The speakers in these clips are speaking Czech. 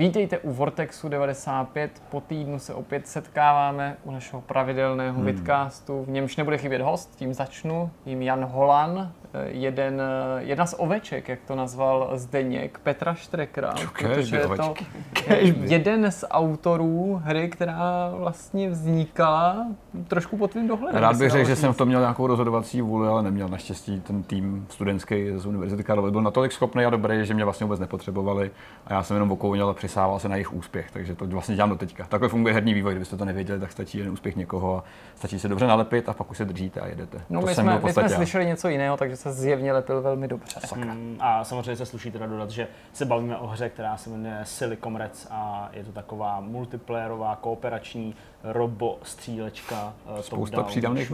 Vítejte u Vortexu 95. Po týdnu se opět setkáváme u našeho pravidelného hmm. vidcastu. V němž nebude chybět host, tím začnu. Jím Jan Holan, jeden, jedna z oveček, jak to nazval Zdeněk, Petra Štrekra. Protože je to jeden z autorů hry, která vlastně vznikala trošku pod tvým dohledem. Rád bych řekl, že jsem v tom měl nějakou rozhodovací vůli, ale neměl naštěstí ten tým studentský z Univerzity Karlovy. Byl natolik schopný a dobrý, že mě vlastně vůbec nepotřebovali a já jsem jenom okouněl a přisával se na jejich úspěch, takže to vlastně dělám do teďka. Takhle funguje herní vývoj, kdybyste to nevěděli, tak stačí jeden úspěch někoho a stačí se dobře nalepit a pak už se držíte a jedete. No, to my, jsme, my jsme slyšeli něco jiného, takže se zjevně lepil velmi dobře. Hmm, a samozřejmě se sluší teda dodat, že se bavíme o hře, která se jmenuje Silicon Reds a je to taková multiplayerová, kooperační robo střílečka. Eh, Spousta přídavných.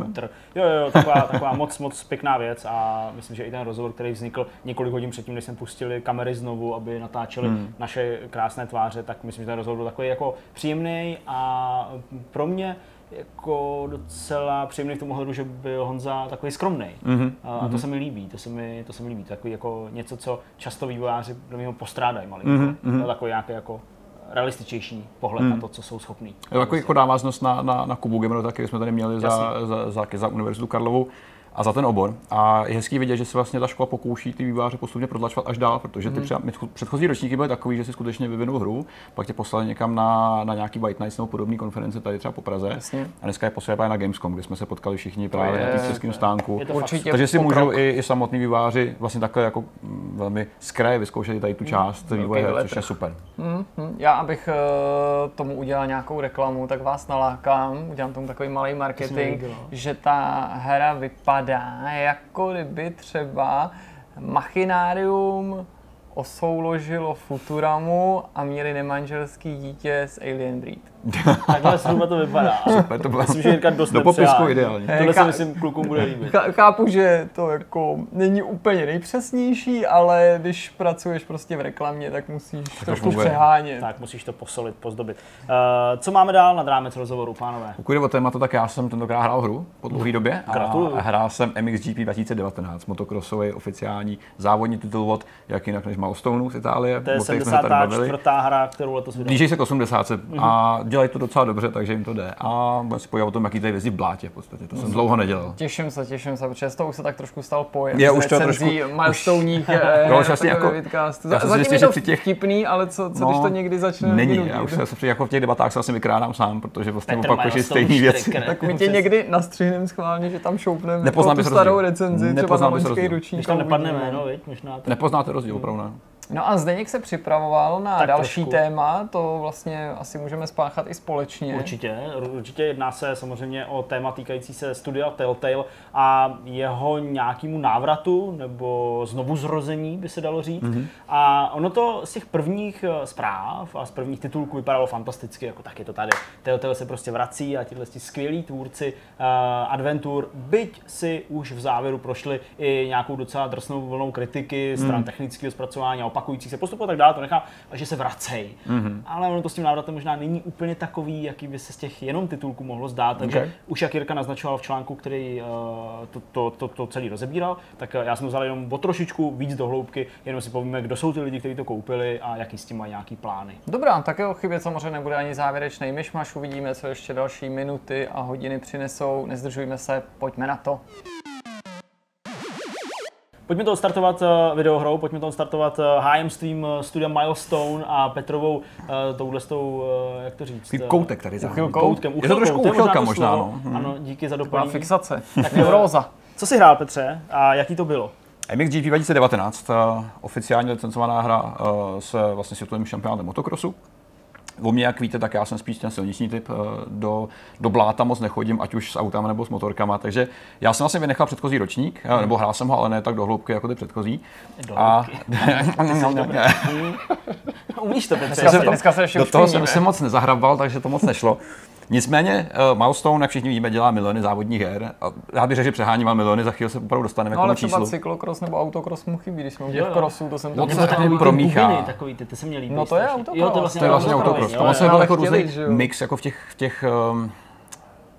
Jo, jo, taková, taková moc, moc pěkná věc a myslím, že i ten rozhovor, který vznikl několik hodin předtím, než jsme pustili kamery znovu, aby natáčeli hmm. naše krásné tváře, tak myslím, že ten rozhovor byl takový jako příjemný a pro mě jako docela příjemný v tom ohledu, že byl Honza takový skromný. Mm-hmm. A, a to mhm. se mi líbí, to se mi, to se mi líbí. Takový jako něco, co často vývojáři do něho postrádají malinko. Mm-hmm. Takový nějaký jako realističtější pohled mm. na to, co jsou schopní. Takový jako návaznost na, na, na Kubu Gameru, taky jsme tady měli za, za, za, za, Univerzitu Karlovu a za ten obor. A je hezký vidět, že se vlastně ta škola pokouší ty výváře postupně protlačovat až dál, protože ty mm. předchozí ročníky byly takový, že si skutečně vyvinul hru, pak tě poslali někam na, na nějaký White Nights nebo podobné konference tady třeba po Praze. Jasně. A dneska je posledně na Gamescom, kde jsme se potkali všichni právě je, na českém stánku. Určitě Takže si můžou i, i samotní výváři vlastně takhle jako mm, velmi skré vyzkoušet tady tu mm. část mm. vývoje, což je super. Mm-hmm. Já, abych uh, tomu udělal nějakou reklamu, tak vás nalákám, udělám tomu takový malý marketing, že ta hra vypadá jako kdyby třeba Machinárium osouložilo Futuramu a měli nemanželský dítě s Alien Breed. Takhle zhruba to vypadá. Super, to bylo myslím, že Jirka dost do popisku ideálně. Tohle si myslím klukům bude líbit. Chápu, že to jako není úplně nejpřesnější, ale když pracuješ prostě v reklamě, tak musíš tak trošku přehánět. Tak musíš to posolit, pozdobit. Uh, co máme dál nad rámec rozhovoru, pánové? Pokud jde o tématu, tak já jsem tentokrát hrál hru po dlouhé době. A hrál jsem MXGP 2019, motocrossový oficiální závodní titul od jak jinak než Milestoneu z Itálie. To je 74. hra, kterou letos vydal. Blíží se k 80. Mm-hmm. A dělají to docela dobře, takže jim to jde. A budeme si podívat o tom, jaký tady jezdí v blátě v podstatě. To jsem dlouho nedělal. Těším se, těším se, protože z toho už se tak trošku stal pojem. Je už to trošku. Milestoneích no, vlastně jako, já Zatím je to při těch... vtipný, ale co, co no, když to někdy začne Není, já už se jako v těch debatách se vlastně vykrádám sám, protože vlastně opakuješ stejné věci. Tak my tě někdy nastřihneme schválně, že tam šoupneme Nepoznám tu starou recenzi, třeba na loňský ručník. Nepadne jméno, Nepoznáte rozdíl, opravdu No a Zdeněk se připravoval na tak další trošku. téma, to vlastně asi můžeme spáchat i společně. Určitě, určitě jedná se samozřejmě o téma týkající se studia Telltale a jeho nějakému návratu nebo znovu zrození, by se dalo říct. Mm-hmm. A ono to z těch prvních eh, zpráv a z prvních titulků vypadalo fantasticky, jako tak je to tady. Telltale se prostě vrací a tihle skvělí tvůrci uh, adventur, byť si už v závěru prošli i nějakou docela drsnou vlnou kritiky stran mm. technického zpracování a opakujících se postupů a tak dále, to nechá, že se vracejí. Mm-hmm. Ale ono to s tím návratem možná není úplně takový, jaký by se z těch jenom titulků mohlo zdát. Takže okay. už jak Jirka naznačoval v článku, který uh, to, to, to, to celý rozebíral, tak uh, já jsem vzal jenom o trošičku víc do hloubky, jenom si povíme, kdo jsou ty lidi, kteří to koupili a jaký s tím mají nějaký plány. Dobrá, tak o chybě samozřejmě nebude ani závěrečný myšmaš, uvidíme, co ještě další minuty a hodiny přinesou. Nezdržujme se, pojďme na to. Pojďme to odstartovat uh, videohrou, pojďme to odstartovat HM Stream uh, Studia Milestone a Petrovou uh, touhle s tou, jak to říct? Ty koutek tady za koutkem. Je to trošku uchylka možná, no. Hmm. Ano, díky za doplnění. fixace, tak neuróza. Co jsi hrál, Petře, a jaký to bylo? MXGP 2019, uh, oficiálně licencovaná hra s vlastně světovým šampionátem motocrossu. O mě, jak víte, tak já jsem spíš ten silniční typ, eh, do, do bláta moc nechodím, ať už s autama nebo s motorkama, takže já jsem vlastně vynechal předchozí ročník, hmm. nebo hrál jsem ho, ale ne tak do hloubky jako ty předchozí. Do a... Umíš to, Petře. Dneska, dneska se do toho jsem se moc nezahrabal, takže to moc nešlo. Nicméně uh, Milestone, jak všichni víme, dělá miliony závodních her. A já bych řekl, že přeháním miliony, za chvíli se opravdu dostaneme no, k tomu číslu. Ale třeba cyklokros nebo autokros mu chybí, když jsme u těch krosů, to jsem no, to takový promíchá. Takový, ty, ty se mě líbí. No to je autokros. Jo, to, vlastně to je vlastně autokros. To vlastně byl jako různý mix jako v těch, v těch um,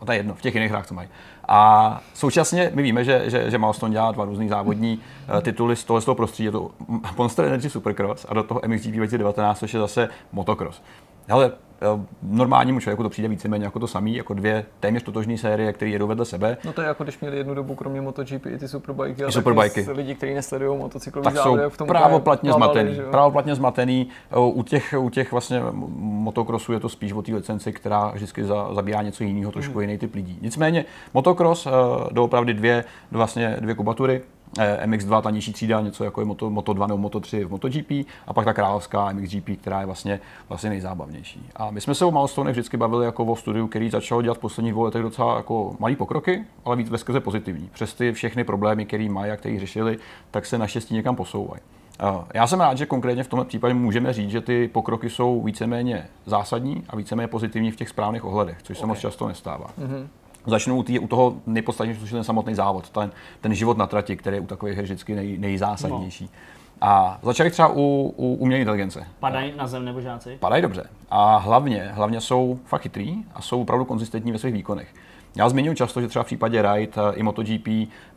No to je jedno, v těch jiných hrách to mají. A současně my víme, že, že, že Milestone dělá dva různý závodní uh, tituly z toho, z toho prostředí. Je to Monster Energy Supercross a do toho MXGP 2019, což je zase motocross. Hele, Eh, normálnímu člověku to přijde víceméně jako to samý, jako dvě téměř totožné série, které jedou vedle sebe. No to je jako když měli jednu dobu kromě MotoGP i ty superbajky a superbajky. lidi, kteří nesledují motocyklový tak jsou v tom právoplatně zmatený. Právoplatně zmatený. Eh, u těch, u těch vlastně motokrosů je to spíš o té licenci, která vždycky za, zabírá něco jiného, trošku mm. jiný typ lidí. Nicméně motocross uh, doopravdy dvě, vlastně dvě kubatury, Eh, MX2, ta nižší třída, něco jako je Moto, Moto 2 nebo Moto 3 v MotoGP a pak ta královská MXGP, která je vlastně, vlastně nejzábavnější. A my jsme se o Milestone vždycky bavili jako o studiu, který začal dělat v posledních dvou letech docela jako malý pokroky, ale víc ve skrze pozitivní. Přes ty všechny problémy, které mají a které řešili, tak se naštěstí někam posouvají. Já jsem rád, že konkrétně v tomto případě můžeme říct, že ty pokroky jsou víceméně zásadní a víceméně pozitivní v těch správných ohledech, což se okay. moc často nestává. Mm-hmm začnu u, tý, u toho nejpodstatnějšího, což je ten samotný závod, ten, ten život na trati, který je u takových her vždycky nej, nejzásadnější. No. A začali třeba u, u umělé inteligence. Padají na zem nebo žáci? Padají dobře. A hlavně, hlavně jsou fakt chytrý a jsou opravdu konzistentní ve svých výkonech. Já zmiňuji často, že třeba v případě Ride i MotoGP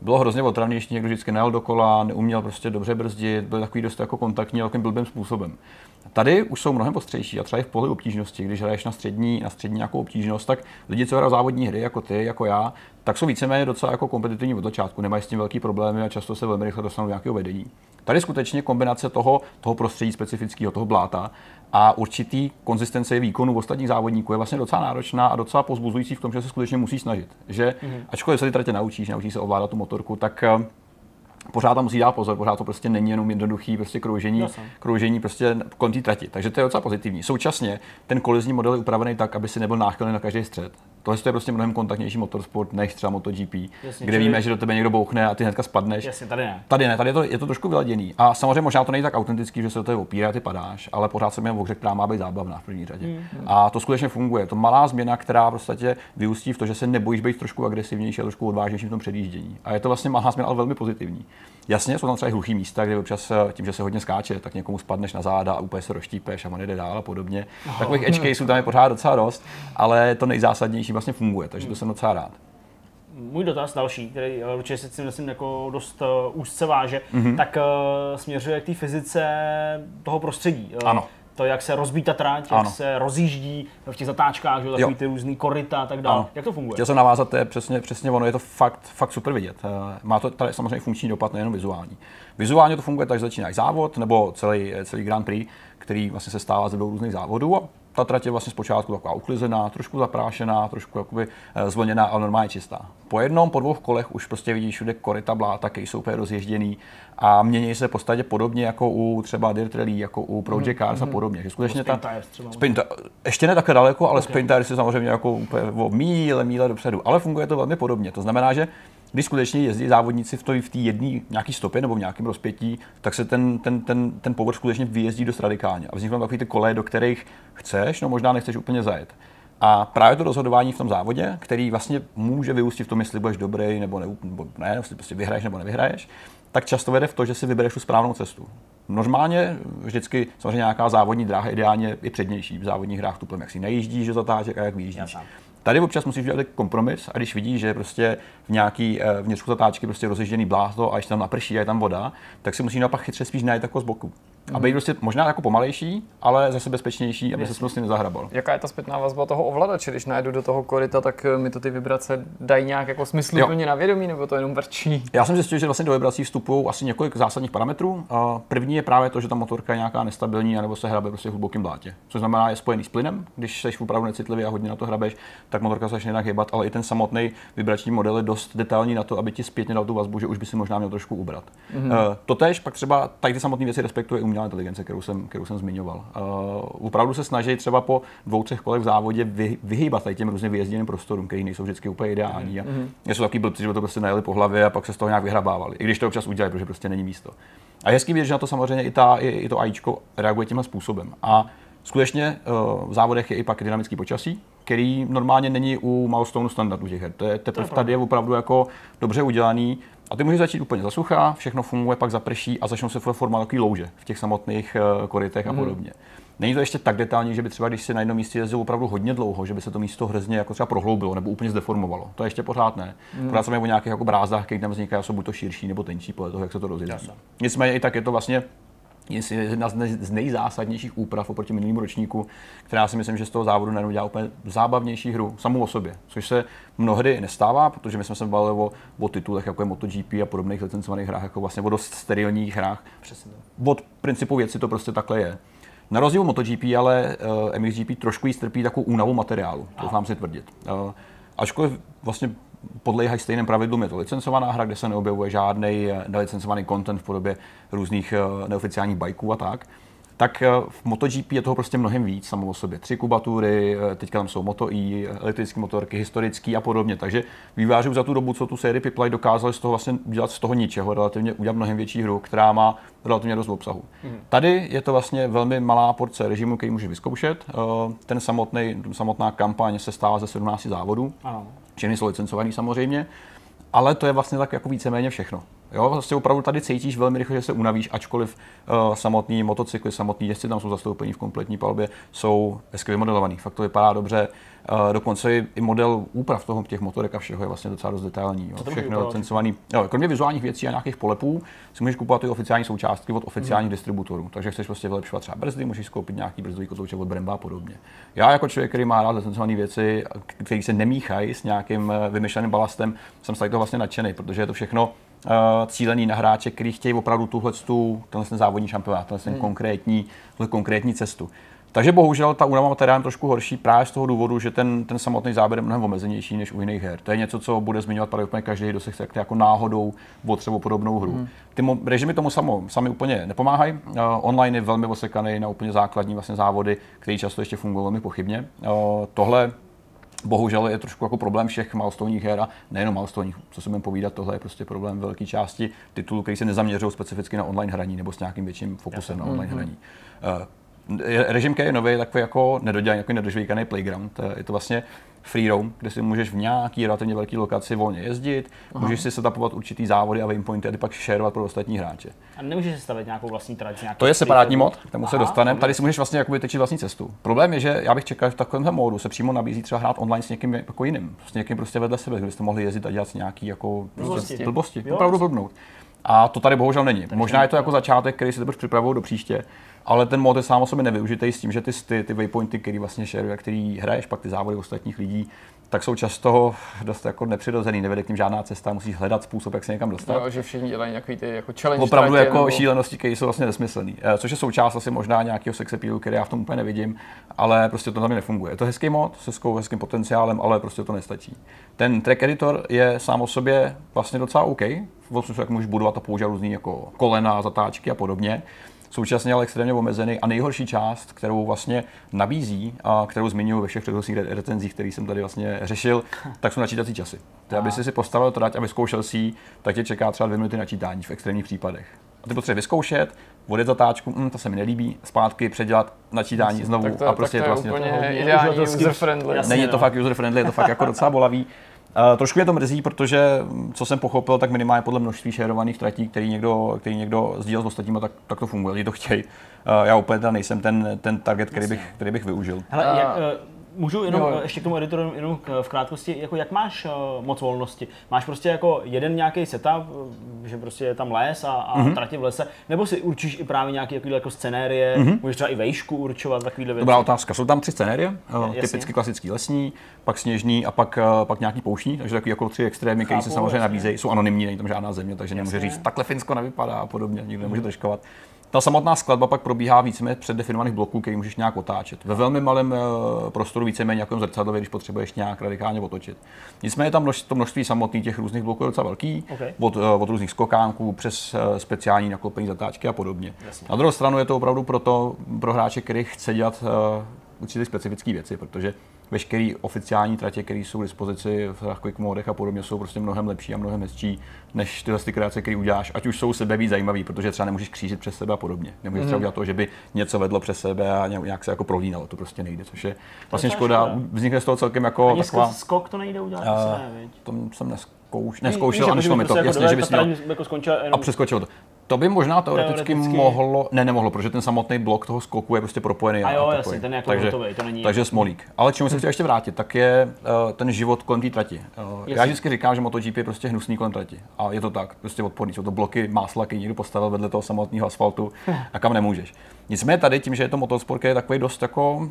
bylo hrozně otravné, když někdo vždycky nejel dokola, neuměl prostě dobře brzdit, byl takový dost jako kontaktní, takovým blbým způsobem. Tady už jsou mnohem postřejší a třeba i v poli obtížnosti, když hraješ na střední, na střední nějakou obtížnost, tak lidi, co hrají závodní hry, jako ty, jako já, tak jsou víceméně docela jako kompetitivní od začátku, nemají s tím velký problémy a často se velmi rychle dostanou do nějakého vedení. Tady skutečně kombinace toho, toho prostředí specifického, toho bláta a určitý konzistence výkonu ostatních závodníků je vlastně docela náročná a docela pozbuzující v tom, že se skutečně musí snažit. Že mm-hmm. ačkoliv se ty tratě naučíš, naučíš se ovládat tu motorku, tak eh, pořád tam musí dát pozor, pořád to prostě není jenom jednoduchý prostě kroužení, kroužení prostě kolem té trati. Takže to je docela pozitivní. Současně ten kolizní model je upravený tak, aby si nebyl náchylný na každý střed. Tohle je prostě mnohem kontaktnější motorsport než třeba MotoGP, Jasně, kde víme, že do tebe někdo bouchne a ty hnedka spadneš. Jasně, tady ne. Tady ne, tady je to, je to trošku vyladěný. A samozřejmě možná to není tak autentický, že se do tebe opírá a ty padáš, ale pořád se mi ohře, která má být zábavná v první řadě. Mm. A to skutečně funguje. To malá změna, která podstatě vyústí v to, že se nebojíš být trošku agresivnější a trošku odvážnější v tom předjíždění. A je to vlastně malá změna, ale velmi pozitivní. Jasně, jsou tam třeba i hluchý místa, kde občas eh, tím, že se hodně skáče, tak někomu spadneš na záda a úplně se rozštípeš a on jde dál a podobně. Oh. Takových edge caseů tam je pořád docela dost, ale to nejzásadnější vlastně funguje, takže to jsem docela rád. Můj dotaz další, který eh, určitě se tím myslím jako dost uh, úzce váže, mm-hmm. tak uh, směřuje k té fyzice toho prostředí. Ano to, jak se rozbíjí ta tráť, jak se rozjíždí v těch zatáčkách, že, takový ty různý korita a tak dále. Jak to funguje? Chtěl jsem navázat, to je přesně, přesně ono, je to fakt, fakt super vidět. Eh, má to tady samozřejmě funkční dopad, nejenom vizuální. Vizuálně to funguje tak, že začíná závod nebo celý, celý Grand Prix, který vlastně se stává ze dvou různých závodů a ta trať je vlastně zpočátku taková uklizená, trošku zaprášená, trošku jakoby eh, zvlněná, ale normálně čistá. Po jednom, po dvou kolech už prostě vidíš všude koryta bláta, které jsou úplně rozježděný a mění se v podstatě podobně jako u třeba Dirt Rally, jako u Project Cars mm-hmm. a mhm. podobně. Že skutečně ta, spin ta, ještě ne takhle daleko, ale okay. Spin Tires je samozřejmě jako úplně o míle, míle dopředu, ale funguje to velmi podobně. To znamená, že když skutečně jezdí závodníci v té v jedné nějaký stopě nebo v nějakém rozpětí, tak se ten, ten, ten, ten povrch skutečně vyjezdí dost radikálně. A vzniknou takové ty koleje, do kterých chceš, no možná nechceš úplně zajet. A právě to rozhodování v tom závodě, který vlastně může vyústit v tom, jestli budeš dobrý nebo ne, nebo ne jestli prostě vyhraješ nebo nevyhraješ, tak často vede v to, že si vybereš tu správnou cestu. Normálně vždycky samozřejmě nějaká závodní dráha ideálně je přednější. V závodních hrách tu jak si nejíždíš že zatáček a jak vyjíždíš. Tady občas musíš udělat kompromis a když vidíš, že prostě v nějaký eh, vnitřku zatáčky prostě rozježděný bláto a ještě tam naprší a je tam voda, tak si musíš naopak chytře spíš najít jako z boku. Mm. A být prostě možná jako pomalejší, ale zase bezpečnější, aby se prostě nezahrabal. Jaká je ta zpětná vazba toho ovladače? Když najdu do toho korita, tak eh, mi to ty vibrace dají nějak jako smysluplně na vědomí, nebo to jenom vrčí? Já jsem zjistil, že vlastně do vibrací vstupují asi několik zásadních parametrů. První je právě to, že ta motorka je nějaká nestabilní, nebo se hrabe prostě v hlubokém blátě. Což znamená, je spojený s plynem, když jsi opravdu necitlivý a hodně na to hrabeš, tak motorka se začne jinak hýbat, ale i ten samotný vibrační model je dost detailní na to, aby ti zpětně dal tu vazbu, že už by si možná měl trošku ubrat. Mm-hmm. Uh, totež pak třeba tady ty samotné věci respektuje umělá inteligence, kterou jsem, kterou jsem zmiňoval. Uh, opravdu se snaží třeba po dvou, třech kolech v závodě vy, vyhýbat tady těm různě vyjezděným prostorům, které nejsou vždycky úplně ideální. Mm-hmm. A jsou taky blbci, že to prostě najeli po hlavě a pak se z toho nějak vyhrabávali. I když to občas udělají, protože prostě není místo. A je hezký vidět, že na to samozřejmě i, ta, i, i to AIčko reaguje tímhle způsobem. A skutečně uh, v závodech je i pak dynamický počasí, který normálně není u Milestone standardu těch her. To je teprve tady je opravdu jako dobře udělaný A ty můžeš začít úplně zasucha, všechno funguje, pak zaprší a začnou se formovat takový louže v těch samotných uh, korytech a mm. podobně. Není to ještě tak detailní, že by třeba, když si na jednom místě jezdil opravdu hodně dlouho, že by se to místo hrozně jako třeba prohloubilo nebo úplně zdeformovalo. To je ještě pořád ne. Mm. Pořád se o nějakých jako brázdách, které tam vznikají, jsou buď to širší nebo tenčí podle toho, jak se to rozjede. Nicméně i tak je to vlastně jedna z nejzásadnějších úprav oproti minulému ročníku, která si myslím, že z toho závodu najednou dělá úplně zábavnější hru samou o sobě, což se mnohdy nestává, protože my jsme se bavili o, o titulech jako je MotoGP a podobných licencovaných hrách, jako vlastně o dost sterilních hrách. Přesně. Od principu věci to prostě takhle je. Na rozdíl od MotoGP, ale uh, MXGP trošku jí strpí takovou únavu materiálu, to vám si tvrdit. Uh, ačkoliv vlastně podléhají stejným pravidlům, je to licencovaná hra, kde se neobjevuje žádný eh, nelicencovaný content v podobě různých neoficiálních bajků a tak, tak v MotoGP je toho prostě mnohem víc samo o sobě. Tři kubatury, teďka tam jsou Moto E, elektrické motorky, historické a podobně. Takže výváři už za tu dobu, co tu sérii Piplay dokázali z toho vlastně udělat z toho ničeho, relativně udělat mnohem větší hru, která má relativně dost obsahu. Hmm. Tady je to vlastně velmi malá porce režimu, který může vyzkoušet. Ten samotný, samotná kampaň se stává ze 17 závodů. Ano. Všechny jsou licencovaný samozřejmě ale to je vlastně tak jako víceméně všechno. Jo, vlastně opravdu tady cítíš velmi rychle, že se unavíš, ačkoliv uh, samotný motocykly, samotný jezdci tam jsou zastoupení v kompletní palbě, jsou hezky vymodelovaný. Fakt to vypadá dobře. Uh, dokonce i, model úprav toho těch motorek a všeho je vlastně docela dost detailní. Jo. Všechno licencovaný. Jo, kromě vizuálních věcí a nějakých polepů si můžeš kupovat i oficiální součástky od oficiálních hmm. distributorů. Takže chceš prostě vylepšovat třeba brzdy, můžeš koupit nějaký brzdový kotouček od Bremba a podobně. Já jako člověk, který má rád licencované věci, které se nemíchají s nějakým eh, vymyšleným balastem, jsem z toho vlastně nadšený, protože je to všechno cílený na hráče, kteří chtějí opravdu tuhle tu, tenhle ten závodní šampionát, tenhle ten hmm. konkrétní, konkrétní cestu. Takže bohužel ta únava materiál je trošku horší právě z toho důvodu, že ten, ten samotný záběr je mnohem omezenější než u jiných her. To je něco, co bude zmiňovat pravděpodobně každý, kdo se chce jako náhodou potřebu podobnou hru. Hmm. Ty mo- režimy tomu samo, sami úplně nepomáhají. Uh, online je velmi osekaný na úplně základní vlastně závody, které často ještě fungují velmi pochybně. Uh, tohle bohužel je trošku jako problém všech milestoneních her a nejenom milestoneních, co se budeme povídat, tohle je prostě problém velké části titulů, který se nezaměřují specificky na online hraní nebo s nějakým větším fokusem Jasně. na online mm-hmm. hraní. Uh, režim, který je nový, takový jako nedodělaný, jako nedožvíkaný playground. Je to vlastně free roam, kde si můžeš v nějaký relativně velké lokaci volně jezdit, Aha. můžeš si setupovat určitý závody a waypointy a ty pak sharovat pro ostatní hráče. A nemůžeš si stavit nějakou vlastní trať? To je separátní mod, k tomu se dostaneme. Tady si můžeš vlastně jakoby tečit vlastní cestu. Problém je, že já bych čekal, že v takovémhle módu se přímo nabízí třeba hrát online s někým jako jiným, s někým prostě vedle sebe, kde byste mohli jezdit a dělat nějaký jako blbosti. blbosti. Opravdu blbnout. A to tady bohužel není. Možná je to jako začátek, který si teprve připravují do příště, ale ten mod je sám o sobě nevyužitý s tím, že ty, ty, ty waypointy, který vlastně share, který hraješ, pak ty závody ostatních lidí, tak jsou často dost jako nepřirozený, nevede k ním žádná cesta, musíš hledat způsob, jak se někam dostat. Jo, že všichni dělají nějaký ty jako challenge Opravdu jako nebo... šílenosti, které jsou vlastně nesmyslný. Eh, což je součást asi možná nějakého sex appealu, který já v tom úplně nevidím, ale prostě to tam nefunguje. Je to hezký mod se hezkým potenciálem, ale prostě to nestačí. Ten track editor je sám o sobě vlastně docela OK, v jak můžeš budovat a používat různý jako kolena, zatáčky a podobně současně ale extrémně omezený. A nejhorší část, kterou vlastně nabízí a kterou zmiňuji ve všech předchozích recenzích, které jsem tady vlastně řešil, tak jsou načítací časy. To, aby si si postavil trať a vyzkoušel si tak tě čeká třeba dvě minuty načítání v extrémních případech. A ty potřebuješ vyzkoušet, vodit zatáčku, hm, to se mi nelíbí, zpátky předělat načítání znovu to, a prostě tak to je to vlastně úplně to, ideální user friendly. Není to no. fakt user friendly, je to fakt jako docela bolavý. Uh, trošku mě to mrzí, protože, co jsem pochopil, tak minimálně podle množství šerovaných tratí, který někdo, který někdo sdílel s ostatními, tak, tak to funguje, lidi to chtějí. Uh, já úplně teda nejsem ten, ten target, který bych, který bych využil. Hele, uh, jak, Můžu jenom jo. ještě k tomu editoru jenom v krátkosti, jako jak máš uh, moc volnosti? Máš prostě jako jeden nějaký setup, že prostě je tam les a, a mm-hmm. trati v lese, nebo si určíš i právě nějaký jako scenérie, mm-hmm. můžeš třeba i vejšku určovat, takovýhle věci? Dobrá otázka, jsou tam tři scenérie, uh, typicky klasický lesní, pak sněžní a pak, uh, pak nějaký pouštní, takže takový jako tři extrémy, které se samozřejmě nabízejí, jsou anonymní, není tam žádná země, takže nemůže říct, takhle Finsko nevypadá a podobně, nikdo nemůže držkovat. Ta samotná skladba pak probíhá víceméně předdefinovaných bloků, který můžeš nějak otáčet. Ve velmi malém uh, prostoru víceméně jako zrcadlově, když potřebuješ nějak radikálně otočit. Nicméně tam množství, to množství samotných těch různých bloků je docela velký, okay. od, uh, od různých skokánků přes uh, speciální naklopení zatáčky a podobně. Jasně. Na druhou stranu je to opravdu pro, to, pro hráče, který chce dělat určitě specifické věci, protože veškeré oficiální tratě, které jsou k dispozici v quick modech a podobně, jsou prostě mnohem lepší a mnohem hezčí než tyhle ty kreace, které uděláš, ať už jsou sebe víc zajímavý, protože třeba nemůžeš křížit přes sebe a podobně. Nemůžeš mm. třeba mhm. udělat to, že by něco vedlo přes sebe a nějak se jako prolínalo, to prostě nejde, což je vlastně škoda. Vznikne z toho celkem jako Ani taková... skok to nejde udělat, uh, to jsem nes, zkoušel, neskoušel a nešlo mi to. Jako Jasně, že bys měl, jako a přeskočil to. To by možná teoreticky, Teoreticky. mohlo, ne, nemohlo, protože ten samotný blok toho skoku je prostě propojený. A jo, takový. jasně, ten je jako takže, hotový, to není- Takže smolík. Ale čemu se chci ještě vrátit, tak je uh, ten život kolem té trati. Uh, já vždycky říkám, že MotoGP je prostě hnusný kolem trati. A je to tak, prostě odporný. Jsou to bloky, máslaky, někdo postavil vedle toho samotného asfaltu a kam nemůžeš. Nicméně tady tím, že je to motosport, je takový dost jako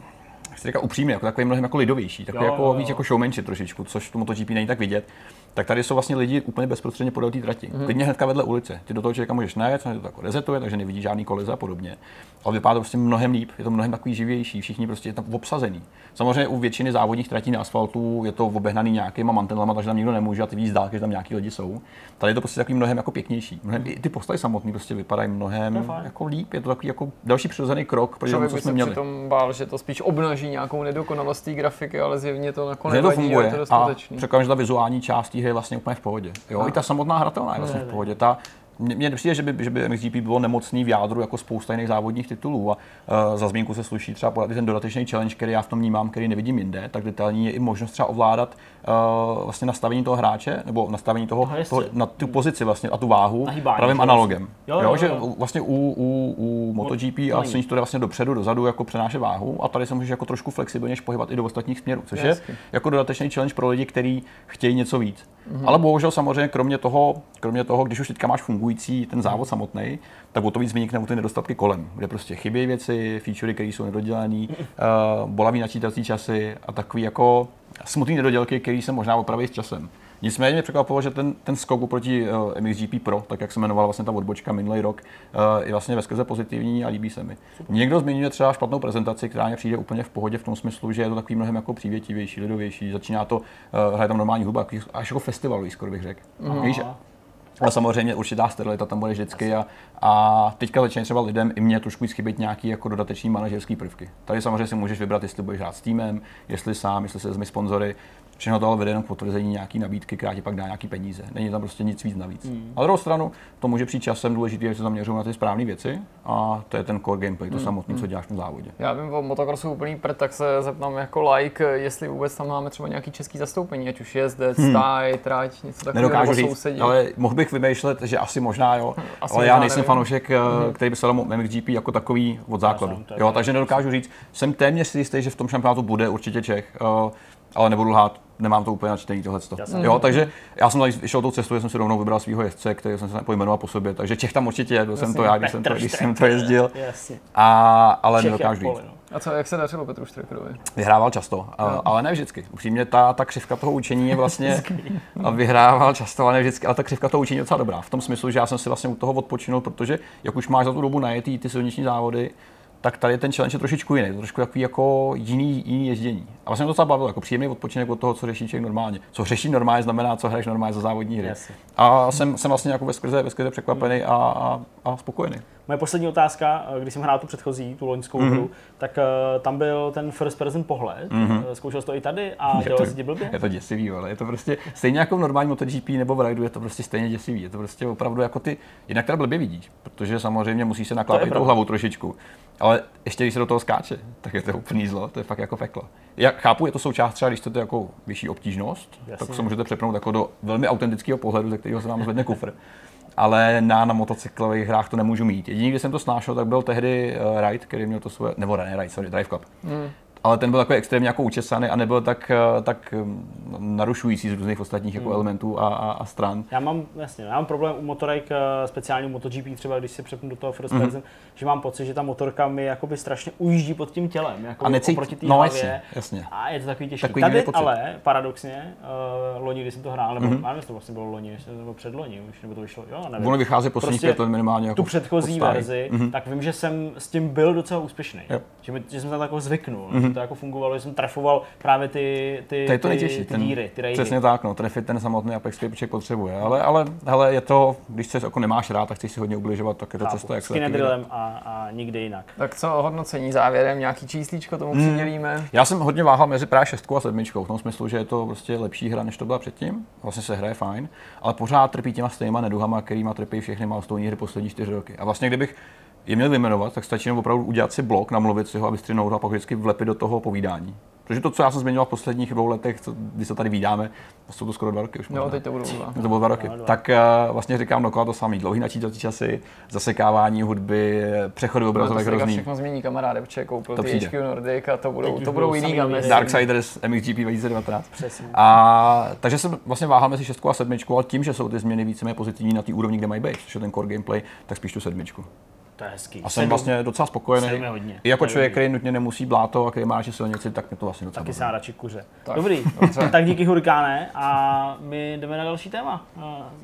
jak se říká upřímně, jako takový mnohem jako lidovější, takový Jo, jako jo, jo. víc jako showmanship trošičku, což v tom MotoGP není tak vidět. Tak tady jsou vlastně lidi úplně bezprostředně podél té trati. Mm-hmm. Klidně hnedka vedle ulice. Ty do toho člověka můžeš najet, samozřejmě to jako rezetuje, takže nevidí žádný koleza a podobně. Ale vypadá to prostě mnohem líp, je to mnohem takový živější, všichni prostě je tam obsazený. Samozřejmě u většiny závodních tratí na asfaltu je to obehnaný nějakýma mantinelama, takže tam nikdo nemůže a ty víš z dálky, že tam nějaký lidi jsou. Tady je to prostě takový mnohem jako pěknější. Mnohem, i ty postavy samotné prostě vypadají mnohem jako líp, je to takový jako další přirozený krok, protože tomu, co jsme měli. přitom bál, že to spíš obnaží nějakou nedokonalost té grafiky, ale zjevně to jako že to a je funguje to a překvapím, že ta vizuální část hry je vlastně úplně v pohodě. Jo, i ta samotná hratelná je vlastně v pohodě. Ta, mně přijde, že by, že by MXGP bylo nemocný v jádru jako spousta jiných závodních titulů a uh, za zmínku se sluší třeba podat ten dodatečný challenge, který já v tom vnímám, který nevidím jinde, tak detailní je i možnost třeba ovládat uh, vlastně nastavení toho hráče nebo nastavení toho, Aha, jasně. toho na tu pozici vlastně a tu váhu Nahýbání, pravým že analogem. vlastně. Jo, jo, že jo. vlastně u, u, u MotoGP a není. Switch to jde vlastně dopředu, dozadu jako přenášet váhu a tady se můžeš jako trošku flexibilně pohybovat i do ostatních směrů, což je Hezky. jako dodatečný challenge pro lidi, kteří chtějí něco víc. Mm-hmm. Ale bohužel samozřejmě kromě toho, kromě toho, když už teďka máš fungující ten závod samotný, tak o to víc vynikne ty nedostatky kolem, kde prostě chybějí věci, featurey, které jsou nedodělané, uh, bolavý načítací časy a takový jako smutný nedodělky, které se možná opraví s časem. Nicméně mě překvapilo, že ten, ten skok oproti uh, MXGP Pro, tak jak se jmenovala vlastně ta odbočka minulý rok, uh, je vlastně veskrze pozitivní a líbí se mi. Někdo zmiňuje třeba špatnou prezentaci, která mě přijde úplně v pohodě v tom smyslu, že je to takový mnohem jako přívětivější, lidovější, začíná to, uh, hraje tam normální hudba, až jako festivalový, skoro bych řekl. Víš, a samozřejmě určitá sterilita tam bude vždycky a, a teďka začínají třeba lidem i mě trošku chybět nějaký jako dodateční manažerský prvky. Tady samozřejmě si můžeš vybrat, jestli budeš hrát s týmem, jestli sám, jestli se vezmi sponzory. Všechno to ale vede jenom k potvrzení nějaký nabídky, která ti pak dá nějaký peníze. Není tam prostě nic víc navíc. Hmm. A druhou stranu, to může přijít časem důležité, že se zaměřují na ty správné věci a to je ten core gameplay, to Hmm. samotné, co děláš na závodě. Já vím o motocrossu úplný prd, tak se zeptám jako like, jestli vůbec tam máme třeba nějaký český zastoupení, ať už jezdec, hmm. stáj, trať, něco takového, Nedokážu říct, sousedí. ale mohl bych vymýšlet, že asi možná jo, Asi ale možná já nejsem nevím. fanoušek, hmm. který by se dal MXGP jako takový od základu. Jo, takže nedokážu říct, jsem téměř si jistý, že v tom šampionátu bude určitě Čech, eh, ale nebudu lhát, nemám to úplně načtený tohle. Jo, takže já jsem tady šel tou cestou, že jsem si rovnou vybral svého jezdce, který jsem se pojmenoval po sobě, takže Čech tam určitě je, byl jsem to já, když jsem to, když jsem to jezdil, Jasně. a, ale nedokážu jak říct. pole, no. A co, jak se dařilo Petru Štrekerovi? Vyhrával často, a, ale ne vždycky. Upřímně ta, ta křivka toho učení je vlastně, a vyhrával často, ale ne vždycky, ale ta křivka toho učení je docela dobrá. V tom smyslu, že já jsem si vlastně u toho odpočinul, protože jak už máš za tu dobu najetý ty silniční závody, tak tady ten challenge je trošičku jiný, trošku takový jako jiný, jiný jezdění. A vlastně mě to docela bavilo, jako příjemný odpočinek od toho, co řeší člověk normálně. Co řeší normálně, znamená, co hraješ normálně za závodní hry. Jasně. A jsem, jsem vlastně jako ve skrze, ve skrze překvapený a, a, a spokojený. Moje poslední otázka, eh, když jsem hrál tu předchozí, tu loňskou Mhm. mm-hmm. hru, tak uh, tam byl ten first person pohled. Mm-hmm. Zkoušel jsi to i tady a dělal to, jsi ti blbě? je to děsivý, ale je to prostě stejně jako v normálním MotoGP nebo v rajdu, je to prostě stejně děsivý. Je to prostě opravdu jako ty, jinak teda blbě vidíš, protože samozřejmě musí se naklápit tou hlavou trošičku. Ale ještě když se do toho skáče, tak je to úplný zlo, to je fakt jako peklo. Já chápu, je to součást třeba, když chcete jako vyšší obtížnost, Jasně. tak se můžete přepnout jako do velmi autentického pohledu, ze kterého se vám zvedne kufr. Ale na, na motocyklových hrách to nemůžu mít. Jediný, kdy jsem to snášel, tak byl tehdy uh, Ride, který měl to svoje, nebo ne Ride, sorry, Drive Club. Mm. Ale ten byl takový extrémně jako učesaný a nebyl tak, eh, tak mm, narušující z různých ostatních jako elementů a, a, a stran. Já mám, jasně, já mám problém u motorek, eh, speciálně u MotoGP třeba, když si přepnu do toho first Mhm. person, že mám pocit, že ta motorka mi jakoby strašně ujíždí pod tím tělem, jako A necítí- oproti té no, hlavě. jasně, jasně. A je to takový těžký. Takový Tady ale, paradoxně, uh, loni, když jsem to hrál, nebo mm-hmm. nevím, to vlastně bylo loni, bylo předloni už, nebo to vyšlo, jo, nevím. Ono vychází posledních Prostě pět let minimálně jako tu předchozí verzi, mm-hmm. tak vím, že jsem s tím byl docela úspěšný. Yep. Že, mi, že jsem to jako zvyknul, mm-hmm. to jako fungovalo, že jsem trefoval právě ty, ty, To je to ty, nejtěžší, ty ten, díry, ty rejdy. přesně tak, no, trefit ten samotný Apex, který člověk potřebuje. Ale, ale hele, je to, když se jako nemáš rád, tak chceš si hodně ubližovat, tak je to cesta, jak S se taky vydat. kinedrillem a, a nikdy jinak. Tak co hodnocení závěrem, nějaký číslíčko tomu Hmm. přidělíme? Já jsem hodně váhal mezi právě šestkou a sedmičkou, v tom smyslu, že je to prostě lepší hra, než to byla předtím. Vlastně se hraje fajn, ale pořád trpí těma stejnýma neduhama, kterýma trpí všechny milestone hry poslední čtyři roky. A vlastně kdybych je měl vyjmenovat, tak stačí jenom opravdu udělat si blok, namluvit si ho a vystřihnout a pak vždycky vlepit do toho povídání. Protože to, co já jsem zmiňoval v posledních dvou letech, co, když se tady vydáme, jsou to skoro dva roky už. No, teď to budou dva. To bylo dva roky. No, dva. Tak uh, vlastně říkám dokola to samý. Dlouhý načítací časy, zasekávání hudby, přechody obrazovek no, hrozný. všechno změní kamaráde, protože koupil to ty HQ Nordic a to budou, to budou jiný gamy. Darksiders MXGP 2019. Přesně. A, takže jsem vlastně váhal mezi šestkou a sedmičkou, ale tím, že jsou ty změny víceméně pozitivní na té úrovni, kde mají být, což je ten core gameplay, tak spíš tu sedmičku. To je hezký. A jsem Sedm. vlastně docela spokojený. Hodně. I jako člověk, který nutně nemusí bláto a který má radši silnici, tak mě to vlastně docela Taky se radši kuře. Tak. Dobrý, tak díky Hurikáne a my jdeme na další téma.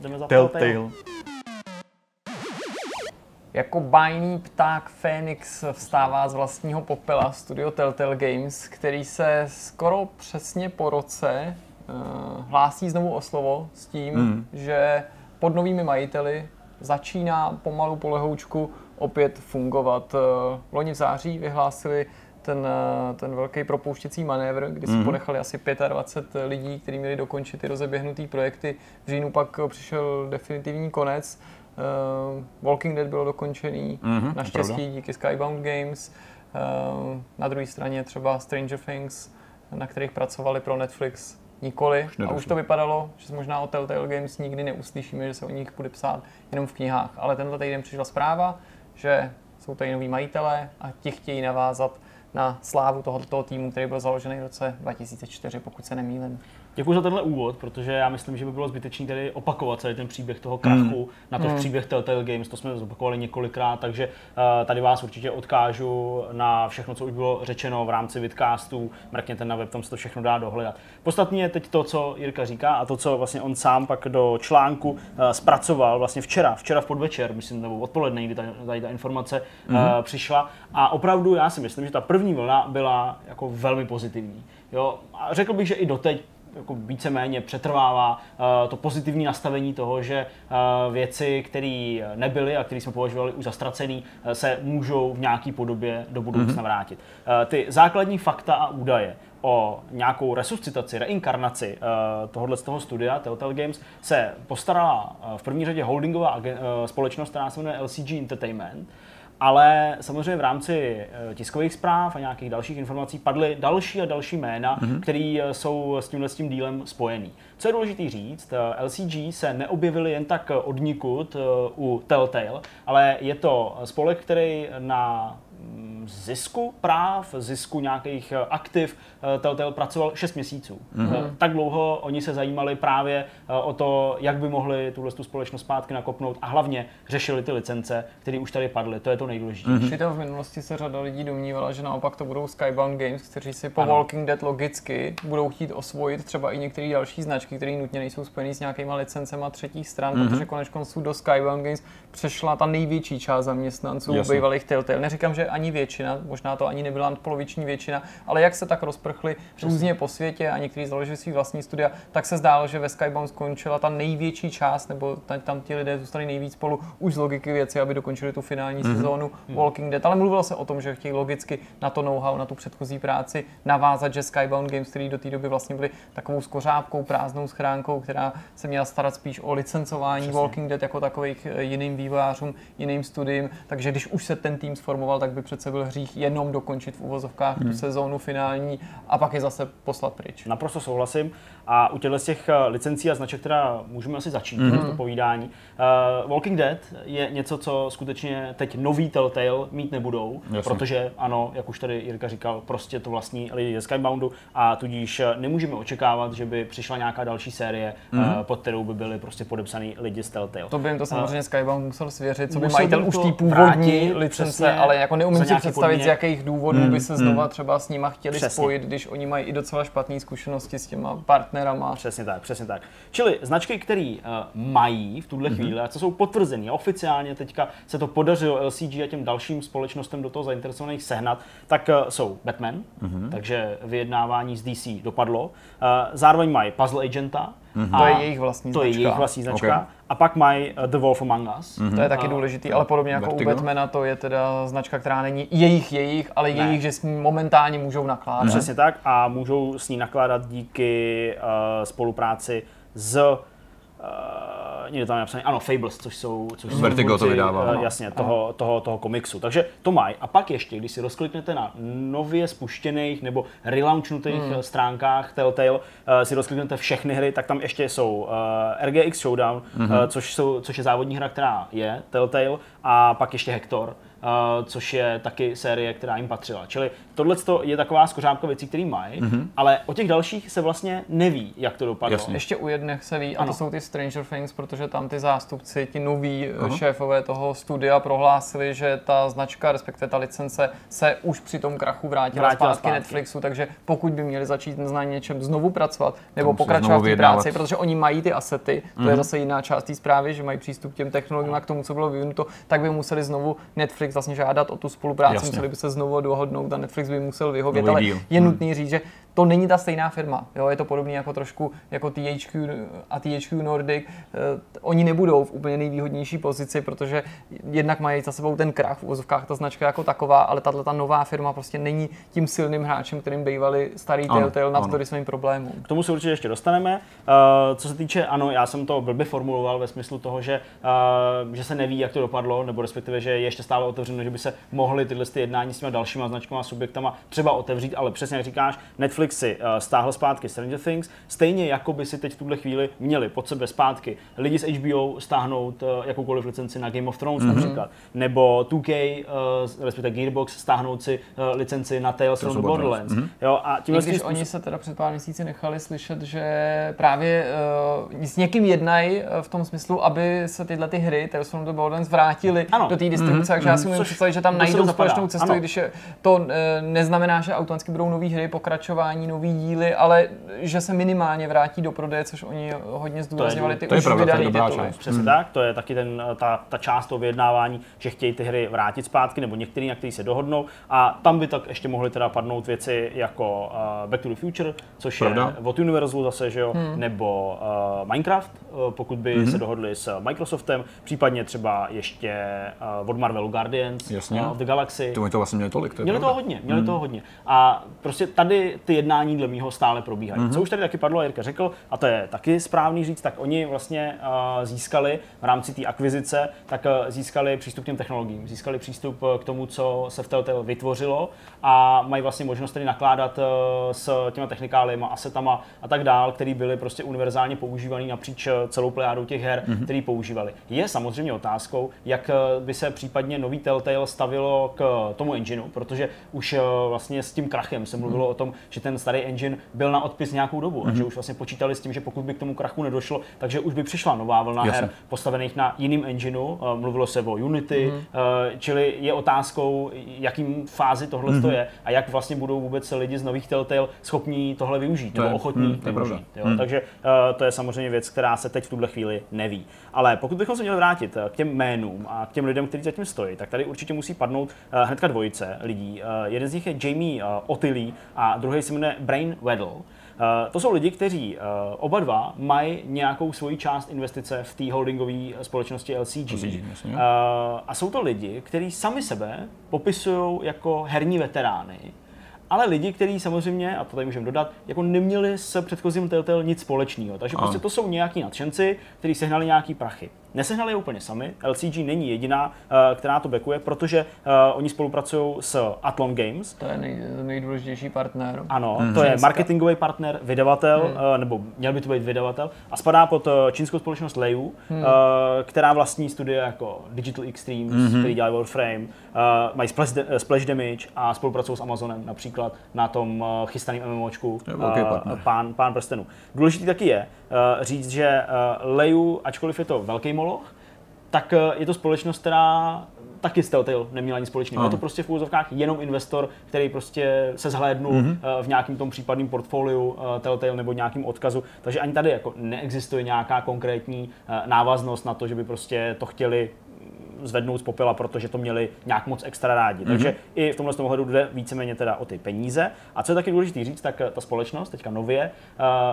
Jdeme za Telltale. Jako bajný pták Phoenix vstává z vlastního popela studio Telltale Games, který se skoro přesně po roce uh, hlásí znovu o slovo s tím, mm. že pod novými majiteli začíná pomalu po lehoučku opět fungovat. Eh, loni v září vyhlásili ten, eh, ten velký propouštěcí manévr, kdy si mm-hmm. ponechali asi 25 lidí, kteří měli dokončit ty rozeběhnutý projekty. V říjnu pak přišel definitivní konec. Uh, Walking Dead bylo dokončený, mm-hmm, naštěstí díky Skybound Games. Uh, na druhé straně třeba Stranger Things, na kterých pracovali pro Netflix, nikoli. Už a už to vypadalo, že možná o Telltale Games nikdy neuslyšíme, že se o nich bude psát jenom v knihách. Ale tenhle týden přišla zpráva, že jsou tady noví majitelé a ti chtějí navázat na slávu tohoto týmu, který byl založený v roce 2004, pokud se nemýlím. Děkuji za tenhle úvod, protože já myslím, že by bylo zbytečné tady opakovat celý ten příběh toho krachu, mm. na to mm. příběh Telltale Games, to jsme zopakovali několikrát, takže uh, tady vás určitě odkážu na všechno, co už bylo řečeno v rámci vidcastů, mrkněte na web, tam se to všechno dá dohledat. Podstatně je teď to, co Jirka říká a to, co vlastně on sám pak do článku uh, zpracoval vlastně včera, včera v podvečer, myslím, nebo odpoledne, kdy tady ta informace mm. uh, přišla a opravdu já si myslím, že ta první vlna byla jako velmi pozitivní. Jo, a řekl bych, že i doteď jako víceméně přetrvává uh, to pozitivní nastavení toho, že uh, věci, které nebyly a které jsme považovali už za ztracený, uh, se můžou v nějaké podobě do budoucna mm-hmm. vrátit. Ty základní fakta a údaje o nějakou resuscitaci, reinkarnaci tohohle z toho studia Telltale Games se postarala v první řadě holdingová společnost, která se jmenuje LCG Entertainment, ale samozřejmě v rámci eh, tiskových zpráv a nějakých dalších informací padly další a další jména, mm-hmm. které eh, jsou s tímhle s tím dílem spojený. Co je důležité říct, eh, LCG se neobjevili jen tak odnikud u Telltale, ale je to spolek, který na zisku práv, zisku nějakých eh, aktiv eh, Telltale pracoval 6 měsíců. Mm-hmm. Tak dlouho oni se zajímali právě o to, jak by mohli tuhle tu společnost zpátky nakopnout a hlavně řešili ty licence, které už tady padly. To je to nejdůležitější. Mm-hmm. v minulosti se řada lidí domnívala, že naopak to budou Skybound Games, kteří si po ano. Walking Dead logicky budou chtít osvojit třeba i některé další značky, které nutně nejsou spojené s nějakýma licencema třetích stran, mm-hmm. protože konec konců do Skybound Games přešla ta největší část zaměstnanců bývalých Telltale. Neříkám, že ani většina, možná to ani nebyla poloviční většina, ale jak se tak rozprchli různě po světě a někteří založili svý vlastní studia, tak se zdálo, že ve Skybound skončila ta největší část, nebo tam ti lidé zůstali nejvíc spolu už z logiky věci, aby dokončili tu finální mm-hmm. sezónu mm-hmm. Walking Dead. Ale mluvilo se o tom, že chtějí logicky na to know-how, na tu předchozí práci navázat, že Skybound Games, který do té doby vlastně byly takovou skořápkou, prázdnou schránkou, která se měla starat spíš o licencování Přesně. Walking Dead jako takových eh, jiným vývojářům, jiným studiím. Takže když už se ten tým sformoval, tak by přece byl hřích jenom dokončit v uvozovkách hmm. tu sezónu finální a pak je zase poslat pryč. Naprosto souhlasím. A u těchto těch eh, licencí a značek teda můžeme asi začít mm-hmm. to povídání. Uh, Walking Dead je něco, co skutečně teď nový Telltale mít nebudou, Jasně. protože ano, jak už tady Jirka říkal, prostě to vlastní lidi ze Skyboundu a tudíž eh, nemůžeme očekávat, že by přišla nějaká další série, mm-hmm. uh, pod kterou by byli prostě podepsaný lidi z Telltale. To by jim to samozřejmě uh, Skybound musel svěřit, co by majitel už té původní licence, přesně, ale jako neumím si představit, podmět. z jakých důvodů mm, by se znova mm. třeba s nima chtěli přesně. spojit, když oni mají i docela špatné zkušenosti s těma partnery partnerama. Přesně tak, přesně tak. Čili značky, které uh, mají v tuhle mm-hmm. chvíli a co jsou potvrzené oficiálně, teďka se to podařilo LCG a těm dalším společnostem do toho zainteresovaných sehnat, tak uh, jsou Batman, mm-hmm. takže vyjednávání z DC dopadlo. Uh, zároveň mají Puzzle Agenta, Mm-hmm. To je jejich vlastní to značka. To je jejich vlastní značka. Okay. A pak mají uh, The Wolf Among Us. Mm-hmm. To je taky důležitý, ale podobně jako Vertigo. u Batmana, to je teda značka, která není jejich jejich, ale ne. jejich, že s ní momentálně můžou nakládat. Přesně tak a můžou s ní nakládat díky uh, spolupráci s uh, někde tam je napsané, ano, Fables, což jsou, což jsou Vertigo to vydává, uh, jasně, toho, toho, toho komiksu. Takže to mají. A pak ještě, když si rozkliknete na nově spuštěných nebo relaunchnutých hmm. stránkách Telltale, uh, si rozkliknete všechny hry, tak tam ještě jsou uh, RGX Showdown, hmm. uh, což, jsou, což je závodní hra, která je Telltale, a pak ještě Hector, což je taky série, která jim patřila. Čili tohle je taková skořápka věcí, které mají, mm-hmm. ale o těch dalších se vlastně neví, jak to dopadlo. Jasně. Ještě u jedných se ví, ano. a to jsou ty Stranger Things, protože tam ty zástupci, ti noví uh-huh. šéfové toho studia prohlásili, že ta značka, respektive ta licence, se už při tom krachu vrátila, vrátila zpátky, zpátky Netflixu, takže pokud by měli začít na něčem znovu pracovat nebo Tam pokračovat v té práci, protože oni mají ty asety, to mm-hmm. je mhm. zase jiná část té zprávy, že mají přístup k těm technologiím a k tomu, co bylo vyvinuto, tak by museli znovu Netflix vlastně žádat o tu spolupráci, Jasně. museli by se znovu dohodnout a Netflix by musel vyhovět, ale je hmm. nutný říct, že to není ta stejná firma. Jo? Je to podobné jako trošku jako THQ a THQ Nordic. Uh, oni nebudou v úplně nejvýhodnější pozici, protože jednak mají za sebou ten krach v uvozovkách ta značka jako taková, ale tahle ta nová firma prostě není tím silným hráčem, kterým bývali starý Telltale navzdory svým problémům. K tomu se určitě ještě dostaneme. Uh, co se týče, ano, já jsem to blbě formuloval ve smyslu toho, že, uh, že se neví, jak to dopadlo, nebo respektive, že je ještě stále otevřeno, že by se mohly tyhle ty jednání s těma dalšíma značkama a subjektama třeba otevřít, ale přesně jak říkáš, Netflix Netflix si uh, stáhl zpátky Stranger Things, stejně jako by si teď v tuhle chvíli měli pod sebe zpátky lidi z HBO stáhnout uh, jakoukoliv licenci na Game of Thrones mm-hmm. například, nebo 2K, uh, respektive Gearbox stáhnout si licenci na Tales from the Borderlands. Mm-hmm. Jo, a tím když způsob... oni se teda před pár měsíci nechali slyšet, že právě uh, s někým jednají v tom smyslu, aby se tyhle ty hry Tales from the Borderlands vrátily do té distribuce, mm-hmm. takže já si můžu představit, že tam najdou společnou cestu, když je, to uh, neznamená, že automaticky budou nové hry, pokračování vydání, nový díly, ale že se minimálně vrátí do prodeje, což oni hodně zdůrazňovali ty to je, už to je vydaný tituly. Přesně hmm. tak, to je taky ten, ta, ta část toho vyjednávání, že chtějí ty hry vrátit zpátky, nebo některý, na který se dohodnou. A tam by tak ještě mohly teda padnout věci jako uh, Back to the Future, což Pravda. je od Universalu zase, že jo, hmm. nebo uh, Minecraft, pokud by hmm. se dohodli s Microsoftem, případně třeba ještě uh, od Marvelu Guardians Jasně. Uh, of the Galaxy. To to vlastně měli tolik, to Měli toho hodně, měli hmm. toho hodně. A prostě tady ty jednání dle mýho stále probíhají. Mm-hmm. Co už tady taky padlo, Jirka řekl, a to je taky správný říct, tak oni vlastně získali v rámci té akvizice, tak získali přístup k těm technologiím, získali přístup k tomu, co se v Telltale vytvořilo a mají vlastně možnost tedy nakládat s těma technikálima, asetama a tak dál, které byly prostě univerzálně používané napříč celou plejádou těch her, mm-hmm. které používali. Je samozřejmě otázkou, jak by se případně nový Telltale stavilo k tomu engineu, protože už uh, vlastně s tím krachem se mluvilo mm-hmm. o tom, že ten starý engine byl na odpis nějakou dobu mm-hmm. a že mhm. už vlastně počítali s tím, že pokud by k tomu krachu nedošlo, takže už by přišla nová vlna Jasně. her postavených na jiným engineu. Mluvilo se o Unity, mm-hmm. čili je otázkou, jakým fázi tohle mm-hmm. je a jak vlastně budou vůbec lidi z nových Telltale schopní tohle využít to nebo ochotní mm, to využít. Jo? Mm. Takže uh, to je samozřejmě věc, která se teď v tuhle chvíli neví. Ale pokud bychom se měli vrátit k těm jménům a k těm lidem, kteří zatím stojí, tak tady určitě musí padnout uh, hnedka dvojice lidí. Uh, jeden z nich je Jamie Otilly a druhý se jmenuje Brain Weddle. Uh, to jsou lidi, kteří uh, oba dva mají nějakou svoji část investice v té holdingové společnosti LCG. LCG uh, a jsou to lidi, kteří sami sebe popisují jako herní veterány, ale lidi, kteří samozřejmě, a to tady můžeme dodat, jako neměli s předchozím Telltale nic společného. Takže prostě to jsou nějaký nadšenci, kteří sehnali nějaký prachy. Nesehnali je úplně sami, LCG není jediná, uh, která to backuje, protože uh, oni spolupracují s Athlon Games. To je nej, nejdůležitější partner. Ano, mm-hmm. to je marketingový partner, vydavatel, mm. nebo měl by to být vydavatel, a spadá pod čínskou společnost Leiu, mm. která vlastní studie jako Digital Extremes, mm-hmm. který dělá Warframe, mají Splash, Splash Damage a spolupracují s Amazonem například na tom chystaném MMOčku Pán, Pán prstenů. Důležitý taky je říct, že uh, Leiu, ačkoliv je to velký moloch, tak uh, je to společnost, která taky s Telltale neměla nic společného. Je to prostě v úzovkách jenom investor, který prostě se zhlédnul mm-hmm. v nějakém tom případném portfoliu Telltale nebo nějakým odkazu. Takže ani tady jako neexistuje nějaká konkrétní návaznost na to, že by prostě to chtěli zvednout z popela, protože to měli nějak moc extra rádi. Mm-hmm. Takže i v tomhle ohledu jde víceméně teda o ty peníze. A co je taky důležité říct, tak ta společnost teďka nově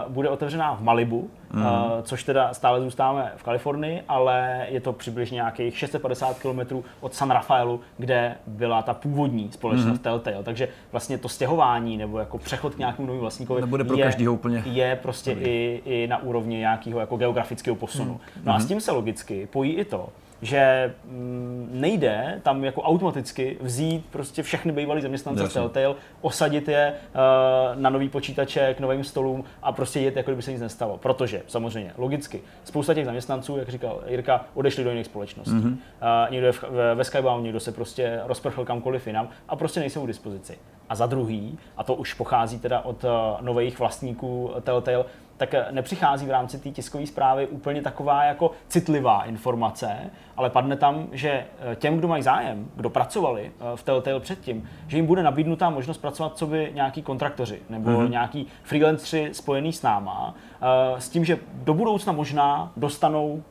uh, bude otevřená v Malibu, mm-hmm. uh, což teda stále zůstáváme v Kalifornii, ale je to přibližně nějakých 650 km od San Rafaelu, kde byla ta původní společnost mm-hmm. Telltale. Takže vlastně to stěhování nebo jako přechod k nějakému novému vlastníkovi Nebude pro je, úplně. je prostě i, i, na úrovni nějakého jako geografického posunu. Mm-hmm. No a s tím se logicky pojí i to, že mm, nejde tam jako automaticky vzít prostě všechny bývalý zaměstnance z Telltale, osadit je uh, na nový počítače k novým stolům a prostě jet, jako kdyby se nic nestalo. Protože samozřejmě, logicky, spousta těch zaměstnanců, jak říkal Jirka, odešli do jiných společností. Mm-hmm. Uh, někdo je v, ve, ve Skybound, někdo se prostě rozprchl kamkoliv jinam a prostě nejsou k dispozici. A za druhý, a to už pochází teda od uh, nových vlastníků Telltale, tak nepřichází v rámci té tiskové zprávy úplně taková jako citlivá informace, ale padne tam, že eh, těm, kdo mají zájem, kdo pracovali eh, v Telltale předtím, že jim bude nabídnutá možnost pracovat co by nějaký kontraktoři nebo mm-hmm. nějaký freelanceri spojený s náma, eh, s tím, že do budoucna možná dostanou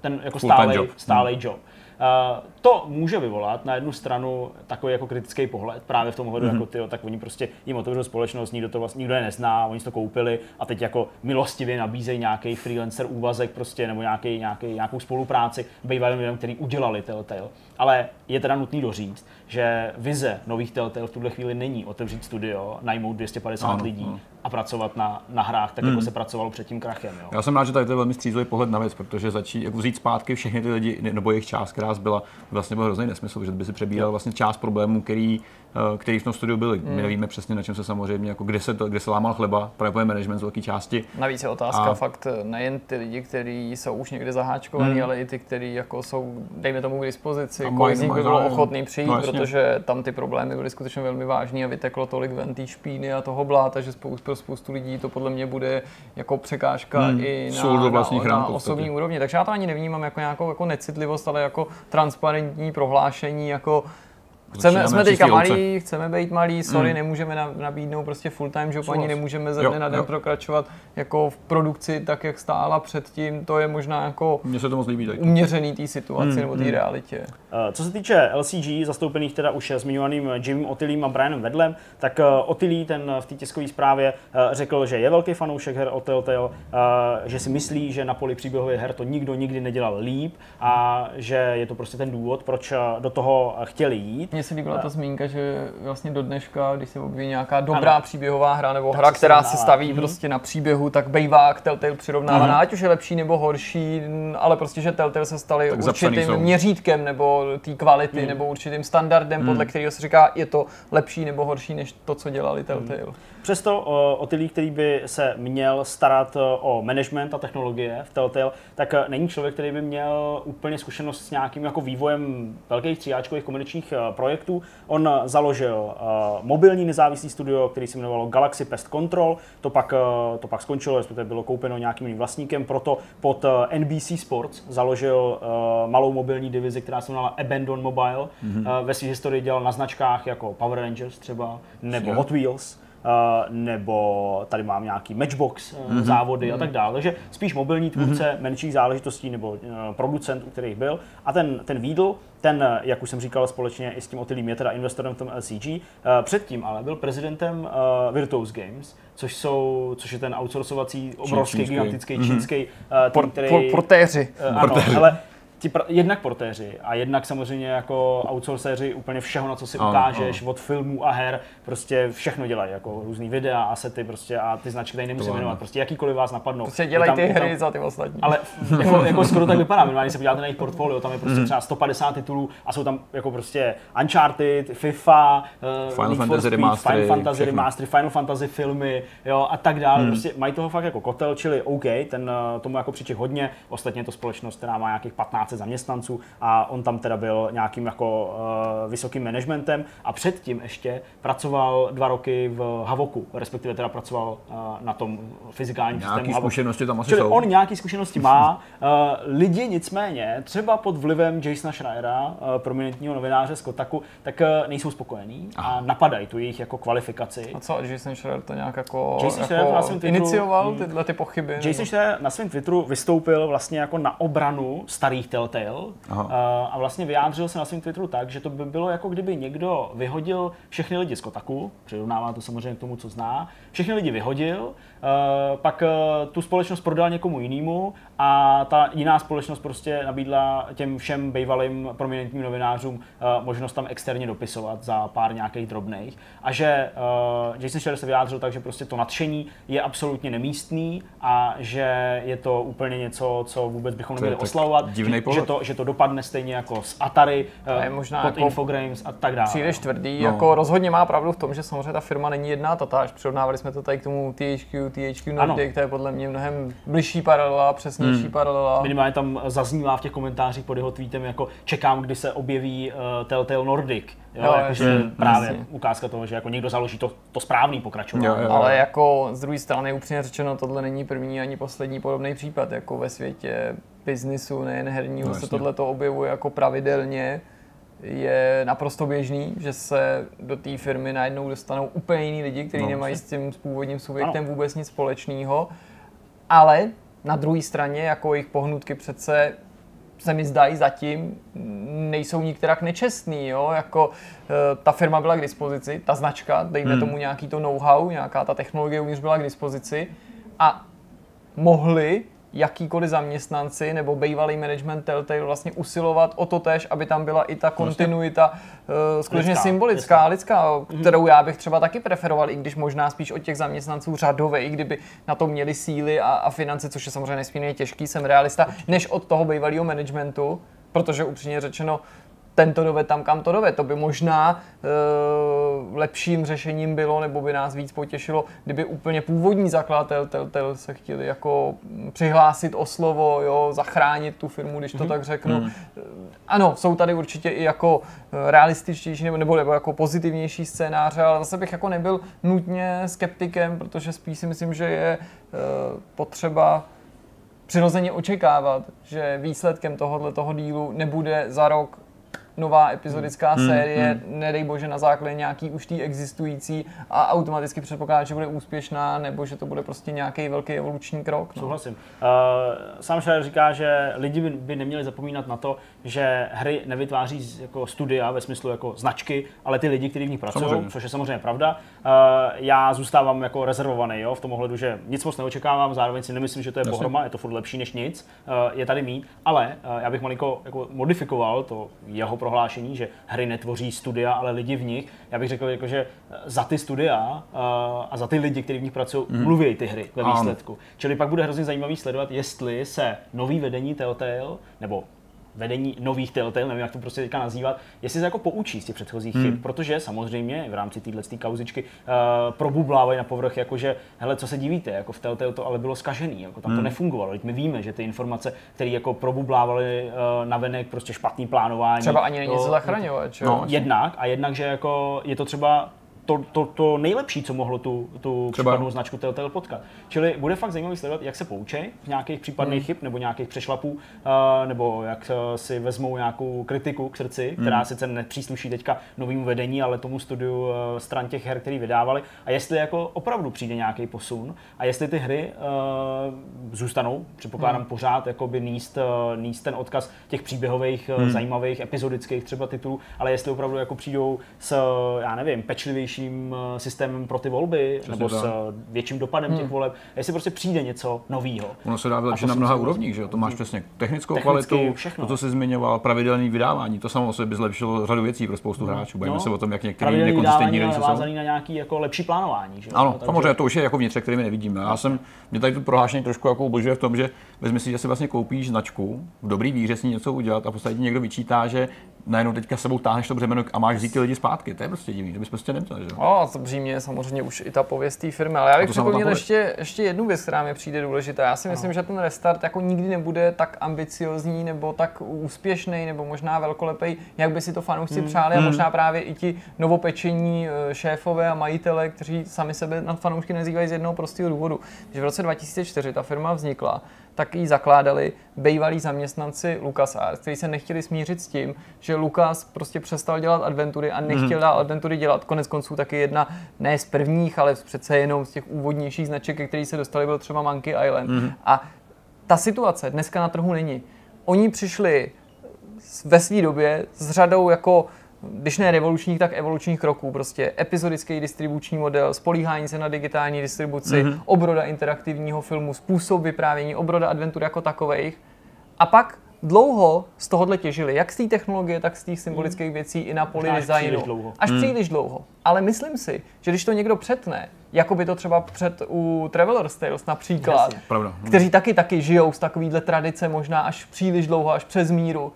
ten jako stálej, job. stálej mm. job. Eh, to může vyvolat na jednu stranu takový jako kritický pohled, právě v tom ohledu, mm-hmm. jako ty, tak oni prostě jim otevřou společnost, nikdo to vlastně, nikdo je nezná, oni si to koupili a teď jako milostivě nabízejí nějaký freelancer úvazek prostě, nebo nějaký, nějaký, nějakou spolupráci bývalým lidem, který udělali Telltale. Ale je teda nutný doříct, že vize nových Telltale v tuhle chvíli není otevřít studio, najmout 250 ano, lidí ano. A pracovat na, na hrách, tak jako hmm. se pracovalo před tím krachem. Jo. Já jsem rád, že tady to je velmi střízlivý pohled na věc, protože začít jako vzít zpátky všechny ty lidi, nebo jejich část, která byla, vlastně byl hrozný nesmysl, že by si přebíral vlastně část problémů, který, eh, který v tom studiu byly. Mm. My hmm. nevíme přesně, na čem se samozřejmě, jako kde se, to, kde se lámal chleba, právě management z velké části. Navíc je otázka a... fakt eh, nejen ty lidi, kteří jsou už někde zaháčkovaní, mm. ale i ty, kteří jako jsou, dejme tomu k dispozici, kolik z nich by bylo ochotný přijít, no, protože tam ty problémy byly skutečně velmi vážné a vyteklo tolik ven té špíny a toho bláta, že spoustu, pro spoustu lidí to podle mě bude jako překážka hmm, i na, na, na, na osobní úrovni. Takže já to ani nevnímám jako nějakou jako necitlivost, ale jako transparentní prohlášení, jako Chceme, jsme teďka malí, chceme být malí, sorry, mm. nemůžeme nabídnout prostě full time job, ani nemůžeme ze dne na den jo. prokračovat jako v produkci tak, jak stála předtím. To je možná jako Mně se to moc líbí uměřený té situaci mm. nebo té mm. realitě. Uh, co se týče LCG, zastoupených teda už zmiňovaným Jimem Otilím a Brianem Vedlem, tak uh, Otilí ten v té tiskové zprávě uh, řekl, že je velký fanoušek her o Telltale, uh, že si myslí, že na poli příběhových her to nikdo nikdy nedělal líp a že je to prostě ten důvod, proč do toho chtěli jít mně se líbila ta zmínka, že vlastně do dneška, když se objeví nějaká dobrá ano. příběhová hra nebo tak hra, která se staví mm-hmm. prostě na příběhu, tak bývá k Telltale přirovnávaná, mm-hmm. ať už je lepší nebo horší, ale prostě, že Telltale se staly tak určitým měřítkem nebo té kvality mm. nebo určitým standardem, mm. podle kterého se říká, je to lepší nebo horší než to, co dělali Telltale. Mm. Přesto o ty který by se měl starat o management a technologie v Telltale, tak není člověk, který by měl úplně zkušenost s nějakým jako vývojem velkých tříáčkových komerčních projektů. On založil mobilní nezávislý studio, který se jmenovalo Galaxy Pest Control. To pak, to pak skončilo, respektive bylo koupeno nějakým jiným vlastníkem. Proto pod NBC Sports založil malou mobilní divizi, která se jmenovala Abandon Mobile. Mm-hmm. Ve své historii dělal na značkách jako Power Rangers třeba, nebo Hot Wheels. Uh, nebo tady mám nějaký matchbox mm-hmm. závody mm-hmm. a tak dále. Takže spíš mobilní tvůrce mm-hmm. menších záležitostí nebo uh, producent, u kterých byl. A ten, ten Weedle, ten, jak už jsem říkal, společně i s tím Otilím je teda investorem v tom LCG. Předtím ale byl prezidentem Virtuos Games, což, jsou, což je ten outsourcovací, obrovský, čínský. gigantický mm-hmm. čínský uh, tým, který... Por, portéři. Uh, ano, portéři. ale ti pr- jednak portéři a jednak samozřejmě jako outsourceři úplně všeho, na co si ano, ukážeš, ano. od filmů a her, prostě všechno dělají, jako různý videa, asety prostě a ty značky tady nemusím jmenovat, prostě jakýkoliv vás napadnou. Prostě dělají ty hry tam, za ty ostatní. Ale jako, jako skoro tak vypadá, minimálně se podíváte na jejich portfolio, tam je prostě mm. třeba 150 titulů a jsou tam jako prostě Uncharted, FIFA, uh, Final Fantasy Speed, Remastery, Final Fantasy Remastery, Final Fantasy filmy, jo, a tak dále. Mm. Prostě mají toho fakt jako kotel, čili OK, ten eh, tomu jako přiček hodně, ostatně to společnost, která má nějakých 15 práce zaměstnanců a on tam teda byl nějakým jako uh, vysokým managementem a předtím ještě pracoval dva roky v Havoku, respektive teda pracoval uh, na tom fyzikálním nějaký systému zkušenosti tam asi Čili jsou. on nějaký zkušenosti má. Uh, lidi nicméně, třeba pod vlivem Jasona Schreiera, uh, prominentního novináře z Kotaku, tak uh, nejsou spokojení Aha. a napadají tu jejich jako kvalifikaci. A co, Jason Schreier to nějak jako, Jason jako na svém Twitteru, inicioval tyhle ty pochyby? Jason Schreier na svém Twitteru vystoupil vlastně jako na obranu starých Telltale Aha. a vlastně vyjádřil se na svém Twitteru tak, že to by bylo jako kdyby někdo vyhodil všechny lidi z Kotaku, přirovnává to samozřejmě k tomu, co zná, všechny lidi vyhodil, pak tu společnost prodal někomu jinému a ta jiná společnost prostě nabídla těm všem bývalým prominentním novinářům možnost tam externě dopisovat za pár nějakých drobných a že Jason Schreier se vyjádřil tak, že prostě to nadšení je absolutně nemístný a že je to úplně něco, co vůbec bychom neměli oslavovat, že, že, to, že to dopadne stejně jako s Atari, a je možná pod jako Infogrames a tak dále. Příliš tvrdý, no. jako rozhodně má pravdu v tom, že samozřejmě ta firma není jedná tatáž. Přirovnávali jsme to tady k tomu THQ, THQ Nordic, to je podle mě mnohem bližší paralela, přesnější hmm. paralela. Minimálně tam zaznívá v těch komentářích pod jeho tweetem jako čekám, kdy se objeví uh, Telltale Nordic. Jo, jo jakože hmm, právě jasně. ukázka toho, že jako někdo založí to, to správný pokračování. Jo, jo. Ale jako z druhé strany upřímně řečeno, tohle není první ani poslední podobný případ. Jako ve světě biznisu, nejen herního, no, se tohle to objevuje jako pravidelně. Je naprosto běžný, že se do té firmy najednou dostanou úplně jiní lidi, kteří no, nemají s tím s původním subjektem ano. vůbec nic společného. Ale na druhé straně, jako jejich pohnutky přece se mi zdají zatím, nejsou nikterak nečestný, jo? jako e, ta firma byla k dispozici, ta značka, dejme hmm. tomu nějaký to know-how, nějaká ta technologie uvnitř byla k dispozici a mohli jakýkoliv zaměstnanci nebo bývalý management Telltale vlastně usilovat o to tež, aby tam byla i ta kontinuita uh, skutečně lidská, symbolická, lidská, lidská mm-hmm. kterou já bych třeba taky preferoval, i když možná spíš od těch zaměstnanců řadové, i kdyby na to měli síly a, a finance, což je samozřejmě nesmírně těžký, jsem realista, než od toho bývalého managementu, protože upřímně řečeno tento doved tam, kam to doved. To by možná e, lepším řešením bylo, nebo by nás víc potěšilo, kdyby úplně původní zakladatel Telltale se chtěli jako přihlásit o slovo, jo, zachránit tu firmu, když to mm-hmm. tak řeknu. Mm. Ano, jsou tady určitě i jako eh, realističtější nebo, nebo, nebo jako pozitivnější scénáře, ale zase bych jako nebyl nutně skeptikem, protože spíš si myslím, že je e, potřeba přirozeně očekávat, že výsledkem tohohle toho dílu nebude za rok nová epizodická hmm. série, hmm. nedej bože na základě nějaký už tý existující a automaticky předpokládá, že bude úspěšná, nebo že to bude prostě nějaký velký evoluční krok. No. Souhlasím. Uh, sám Schreier říká, že lidi by, by neměli zapomínat na to, že hry nevytváří jako studia ve smyslu jako značky, ale ty lidi, kteří v nich pracují, což je samozřejmě pravda. Uh, já zůstávám jako rezervovaný jo, v tom ohledu, že nic moc neočekávám, zároveň si nemyslím, že to je Jasně. pohroma, je to furt lepší než nic, uh, je tady mít, ale uh, já bych malinko jako modifikoval to jeho prohlášení, že hry netvoří studia, ale lidi v nich. Já bych řekl, jako, že za ty studia uh, a za ty lidi, kteří v nich pracují, mm. mluví ty hry ve výsledku. Ano. Čili pak bude hrozně zajímavý sledovat, jestli se nový vedení Telltale, nebo vedení nových Telltale, nevím, jak to prostě teďka nazývat, jestli se jako poučí z těch předchozích hmm. chyb, protože samozřejmě v rámci téhle kauzičky uh, probublávají na povrch, jakože, hele, co se divíte, jako v Telltale to ale bylo skažený, jako tam hmm. to nefungovalo. Teď my víme, že ty informace, které jako probublávaly uh, na venek, prostě špatný plánování. Třeba ani není zachraňovat, no, jednak a jednak, že jako je to třeba to, to, to nejlepší, co mohlo tu, tu Třeba. případnou značku Telltale potkat. Čili bude fakt zajímavý sledovat, jak se poučí z nějakých případných hmm. chyb nebo nějakých přešlapů, uh, nebo jak uh, si vezmou nějakou kritiku k srdci, hmm. která sice nepřísluší teďka novému vedení, ale tomu studiu uh, stran těch her, který vydávali. A jestli jako opravdu přijde nějaký posun a jestli ty hry uh, zůstanou, předpokládám hmm. pořád jakoby níst, uh, níst ten odkaz těch příběhových, hmm. zajímavých, epizodických třeba titulů, ale jestli opravdu jako přijdou s, já nevím, pečlivější lepším eh, systémem pro ty volby, Přesně nebo tak. s eh, větším dopadem hmm. těch voleb, jestli prostě přijde něco nového. Ono se dá vylepšit na mnoha úrovních, že jo? To máš přesně technickou kvalitu, všechno. to, co jsi zmiňoval, pravidelný vydávání, to samo o sobě by zlepšilo řadu věcí pro spoustu hmm. hráčů. Bavíme no, se o tom, jak některé nekonzistentní hry jsou. na nějaký jako lepší plánování. Že? Ano, Takže... samozřejmě to už je jako vnitřek, který my nevidíme. Já jsem, mě tady to prohlášení trošku jako ubožuje v tom, že vezmi si, že si vlastně koupíš značku, v dobrý víře s ní něco udělat a v podstatě někdo vyčítá, že najednou teďka sebou táhneš to břemeno a máš vzít ty lidi zpátky. To je prostě divný, to bys prostě neměl. Že? No, a to břímě samozřejmě už i ta pověst té firmy, ale já bych připomněl ještě, ještě jednu věc, která mi přijde důležitá. Já si myslím, no. že ten restart jako nikdy nebude tak ambiciozní nebo tak úspěšný nebo možná velkolepý, jak by si to fanoušci mm. přáli a hmm. možná právě i ti novopečení eh, šéfové a majitele, kteří sami sebe na fanoušky nazývají z jednoho prostého důvodu. Že v roce 2004 ta firma vznikla tak ji zakládali bývalí zaměstnanci LucasArts, kteří se nechtěli smířit s tím, že Lucas prostě přestal dělat adventury a nechtěl mm. dál adventury dělat. Konec konců taky jedna, ne z prvních, ale přece jenom z těch úvodnějších značek, ke kterých se dostali, byl třeba Monkey Island. Mm. A ta situace dneska na trhu není. oni přišli ve své době s řadou jako když ne revolučních, tak evolučních kroků. Prostě epizodický distribuční model, spolíhání se na digitální distribuci, mm-hmm. obroda interaktivního filmu, způsob vyprávění, obroda adventur jako takových. A pak dlouho z tohohle těžili, jak z té technologie, tak z těch symbolických hmm. věcí i na poli Až designu. Příliš dlouho. Až hmm. příliš dlouho. Ale myslím si, že když to někdo přetne, jako by to třeba před u Traveler's Tales například, Pravda. kteří taky taky žijou z takovýhle tradice možná až příliš dlouho, až přes míru,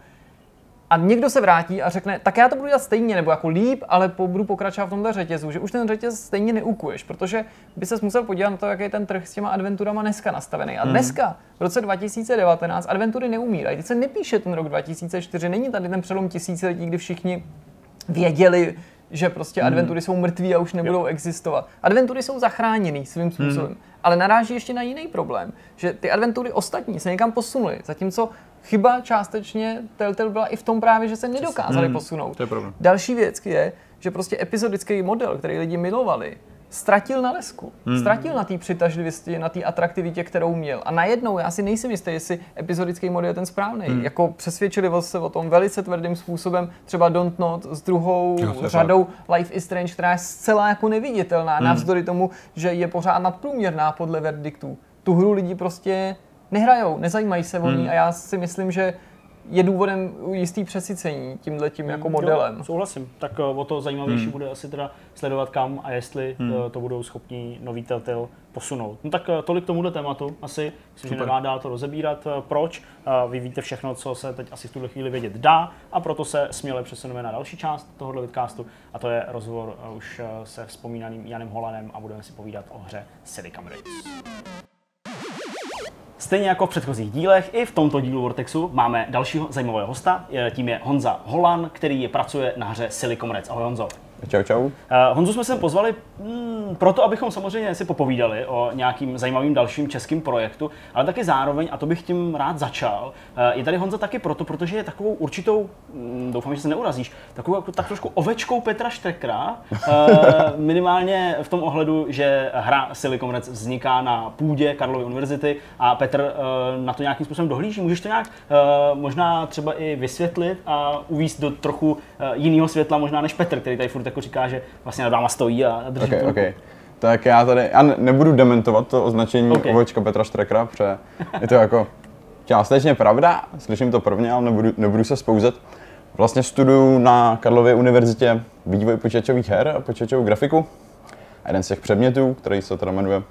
a někdo se vrátí a řekne, tak já to budu dělat stejně, nebo jako líp, ale po, budu pokračovat v tomhle řetězu, že už ten řetěz stejně neukuješ, protože by se musel podívat na to, jaký je ten trh s těma adventurama dneska nastavený. A mhm. dneska, v roce 2019, adventury neumírají. Teď se nepíše ten rok 2004, není tady ten přelom tisíciletí, kdy všichni věděli, že prostě hmm. adventury jsou mrtví a už nebudou jo. existovat. Adventury jsou zachráněný svým způsobem, hmm. ale naráží ještě na jiný problém, že ty adventury ostatní se někam posunuly, zatímco chyba částečně Telltale byla i v tom právě, že se nedokázali hmm. posunout. To je problém. Další věc je, že prostě epizodický model, který lidi milovali, ztratil na lesku. Hmm. Ztratil na té přitažlivosti, na té atraktivitě, kterou měl. A najednou, já si nejsem jistý, jestli epizodický model je ten správný. Hmm. Jako přesvědčili se o tom velice tvrdým způsobem, třeba Don't Not s druhou jo, řadou Life is Strange, která je zcela jako neviditelná, hmm. navzdory tomu, že je pořád nadprůměrná podle verdiktů. Tu hru lidi prostě nehrajou, nezajímají se o ní hmm. a já si myslím, že je důvodem jistý přesycení tímhle tím jako modelem. Jo, souhlasím. Tak eh, o to zajímavější hmm. bude asi teda sledovat kam a jestli hmm. Eh, to budou schopni nový Telltale posunout. No tak eh, tolik k tomuhle tématu. Asi myslím, že nemá dál to rozebírat. Proč? Vy víte všechno, co se teď asi v tuhle chvíli vědět dá a proto se směle přesuneme na další část tohohle vidcastu a to je rozhovor už se vzpomínaným Janem Holanem a budeme si povídat o hře Silicon Race. Stejně jako v předchozích dílech, i v tomto dílu Vortexu máme dalšího zajímavého hosta, tím je Honza Holan, který pracuje na hře Silicon Reds. Ahoj Honzo. Čau, čau. Uh, Honzu jsme sem pozvali mm, proto, abychom samozřejmě si popovídali o nějakým zajímavým dalším českým projektu, ale taky zároveň, a to bych tím rád začal, uh, je tady Honza taky proto, protože je takovou určitou, mm, doufám, že se neurazíš, takovou jako, tak trošku ovečkou Petra Štekra, uh, minimálně v tom ohledu, že hra Silicon Reds vzniká na půdě Karlovy univerzity a Petr uh, na to nějakým způsobem dohlíží. Můžeš to nějak uh, možná třeba i vysvětlit a uvíct do trochu uh, jiného světla možná než Petr, který tady furt jako říká, že vlastně nad váma stojí a drží okay, okay. Tak já tady, já nebudu dementovat to označení okay. ovečka Petra Štrekra, protože je to jako částečně pravda, slyším to prvně, ale nebudu, nebudu se spouzet. Vlastně studuju na Karlově univerzitě vývoj počítačových her a počítačovou grafiku. A jeden z těch předmětů, který se teda jmenuje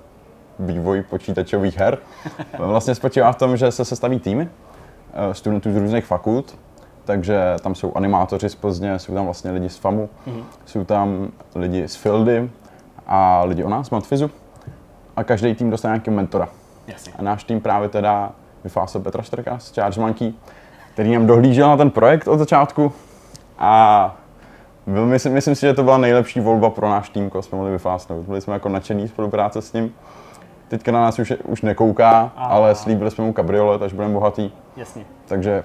vývoj počítačových her, vlastně spočívá v tom, že se sestaví týmy eh, studentů z různých fakult takže tam jsou animátoři z Plzně, jsou tam vlastně lidi z FAMu, mm-hmm. jsou tam lidi z Fildy a lidi o nás, Matfizu. A každý tým dostane nějaký mentora. Jasně. A náš tým právě teda vyfásil Petra Štrka z Charge Monkey, který nám dohlížel na ten projekt od začátku. A byl, myslím, myslím si, že to byla nejlepší volba pro náš tým, koho jsme mohli vyfásnout. Byli jsme jako nadšený spolupráce s ním. Teďka na nás už, už nekouká, a... ale slíbili jsme mu kabriolet, až budeme bohatý. Jasně. Takže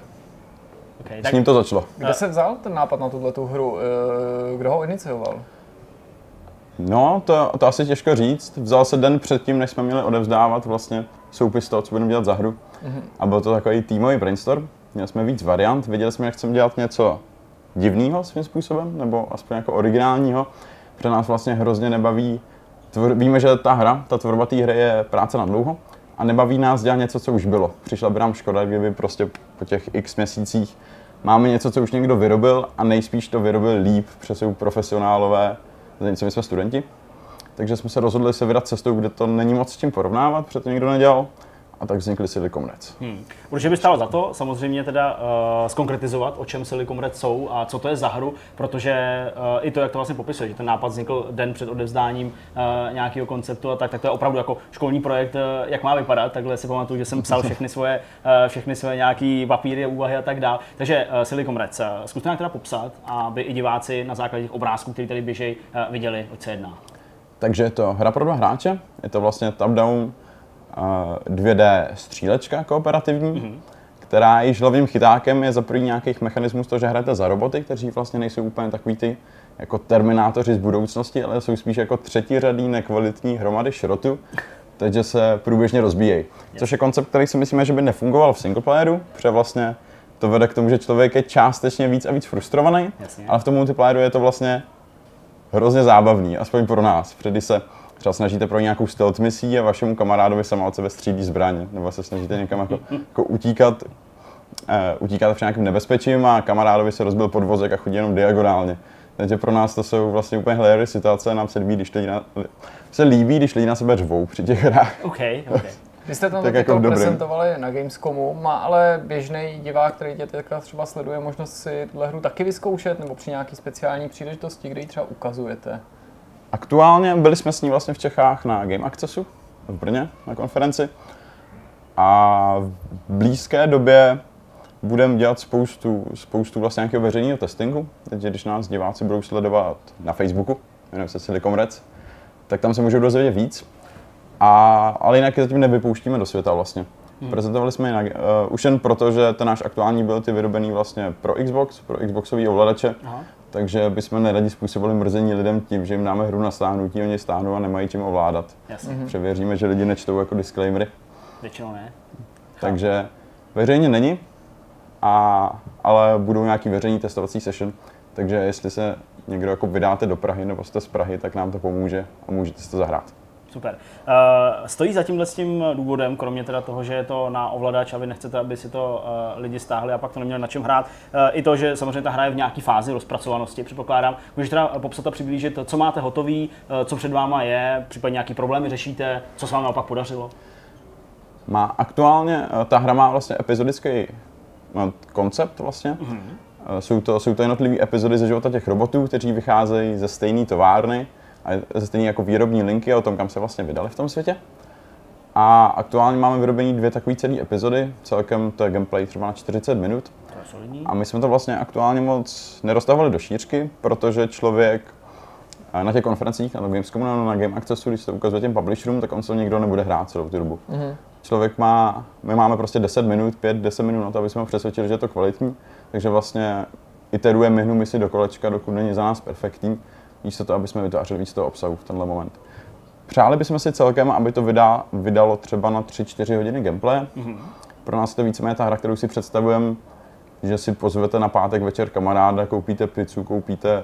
Okay, tak... S ním to začalo. Kde se vzal ten nápad na tuhle hru? Eh, kdo ho inicioval? No, to, to asi těžko říct. Vzal se den předtím, než jsme měli odevzdávat vlastně soupis toho, co budeme dělat za hru. Mm-hmm. A byl to takový týmový brainstorm. Měli jsme víc variant, věděli jsme, jak chceme dělat něco divného svým způsobem, nebo aspoň jako originálního. Pro nás vlastně hrozně nebaví, tvor, víme, že ta hra, ta tvorba té hry je práce na dlouho a nebaví nás dělat něco, co už bylo. Přišla by nám škoda, kdyby prostě po těch x měsících máme něco, co už někdo vyrobil a nejspíš to vyrobil líp, jsou profesionálové, zatímco my jsme studenti. Takže jsme se rozhodli se vydat cestou, kde to není moc s tím porovnávat, protože to nikdo nedělal a tak vznikly Silicon Reds. Hmm. Určitě by stálo za to samozřejmě teda uh, skonkretizovat, o čem Silicon Reds jsou a co to je za hru, protože uh, i to, jak to vlastně popisuje, že ten nápad vznikl den před odevzdáním uh, nějakého konceptu a tak, tak to je opravdu jako školní projekt, uh, jak má vypadat. Takhle si pamatuju, že jsem psal všechny svoje, uh, všechny svoje nějaké papíry, úvahy a tak dále. Takže uh, Silicon Reds, uh, zkuste nějak teda popsat, aby i diváci na základě těch obrázků, které tady běží, uh, viděli, o co jedná. Takže je to hra pro dva hráče, je to vlastně top-down 2D střílečka kooperativní, mm-hmm. která již hlavním chytákem je za první nějakých mechanismus to, že hrajete za roboty, kteří vlastně nejsou úplně takový ty jako terminátoři z budoucnosti, ale jsou spíš jako třetí řadý nekvalitní hromady šrotu, takže se průběžně rozbíjejí. Což je koncept, který si myslíme, že by nefungoval v singleplayeru, protože vlastně to vede k tomu, že člověk je částečně víc a víc frustrovaný, Jasně. ale v tom multiplayeru je to vlastně hrozně zábavný, aspoň pro nás. Protože když se třeba snažíte pro nějakou stealth misí a vašemu kamarádovi sama od sebe střílí zbraně, nebo se snažíte někam jako, jako utíkat, uh, utíkat v nějakém nebezpečím a kamarádovi se rozbil podvozek a chodí jenom diagonálně. Takže pro nás to jsou vlastně úplně hilarious situace, nám se líbí, když lidi na, se líbí, když lidi na sebe řvou při těch hrách. OK, OK. Vy jste tam Tak jako prezentovali na Gamescomu, má ale běžný divák, který tě teďka třeba sleduje, možnost si tuhle hru taky vyzkoušet, nebo při nějaký speciální příležitosti, kde ji třeba ukazujete? Aktuálně byli jsme s ní vlastně v Čechách na Game Accessu v Brně na konferenci a v blízké době budeme dělat spoustu, spoustu vlastně nějakého veřejného testingu. Takže když nás diváci budou sledovat na Facebooku, jmenuje se Silicon Reds, tak tam se můžou dozvědět víc. A, ale jinak je zatím nevypouštíme do světa vlastně. Hmm. Prezentovali jsme ji na, uh, už jen proto, že ten náš aktuální byl ty vyrobený vlastně pro Xbox, pro Xboxový ovladače, Aha. Takže bychom neradi způsobili mrzení lidem tím, že jim dáme hru na stáhnutí, oni stáhnou a nemají čím ovládat. Jasně. Mhm. Protože věříme, že lidi nečtou jako disclaimery. Většinou ne. Takže veřejně není, a, ale budou nějaký veřejný testovací session, takže jestli se někdo jako vydáte do Prahy nebo jste z Prahy, tak nám to pomůže a můžete si to zahrát. Super. Uh, stojí za tímhle s tím důvodem, kromě teda toho, že je to na ovladač a vy nechcete, aby si to uh, lidi stáhli a pak to neměli na čem hrát, uh, i to, že samozřejmě ta hra je v nějaké fázi rozpracovanosti, předpokládám. Můžeš teda popsat a přiblížit, co máte hotový, uh, co před váma je, případně nějaký problémy řešíte, co se vám naopak podařilo? Má aktuálně, ta hra má vlastně epizodický koncept vlastně. Mm-hmm. Jsou to, jsou to jednotlivé epizody ze života těch robotů, kteří vycházejí ze stejné továrny a ze stejné jako výrobní linky o tom, kam se vlastně vydali v tom světě. A aktuálně máme vyrobený dvě takové celé epizody, celkem to je gameplay třeba na 40 minut. Je. A my jsme to vlastně aktuálně moc neroztahovali do šířky, protože člověk eh, na těch konferencích, na tom Gamescomu, nebo na Game Accessu, když se to ukazuje těm publisherům, tak on se nikdo nebude hrát celou tu dobu. Mm-hmm. Člověk má, my máme prostě 10 minut, 5-10 minut na to, aby jsme ho přesvědčili, že je to kvalitní, takže vlastně iterujeme myhnu misi do kolečka, dokud není za nás perfektní, místo to, aby jsme vytvářeli víc toho obsahu v tenhle moment. Přáli bychom si celkem, aby to vydá, vydalo třeba na 3-4 hodiny gameplay. Mm-hmm. Pro nás to víceméně ta hra, kterou si představujeme, že si pozvete na pátek večer kamaráda, koupíte pizzu, koupíte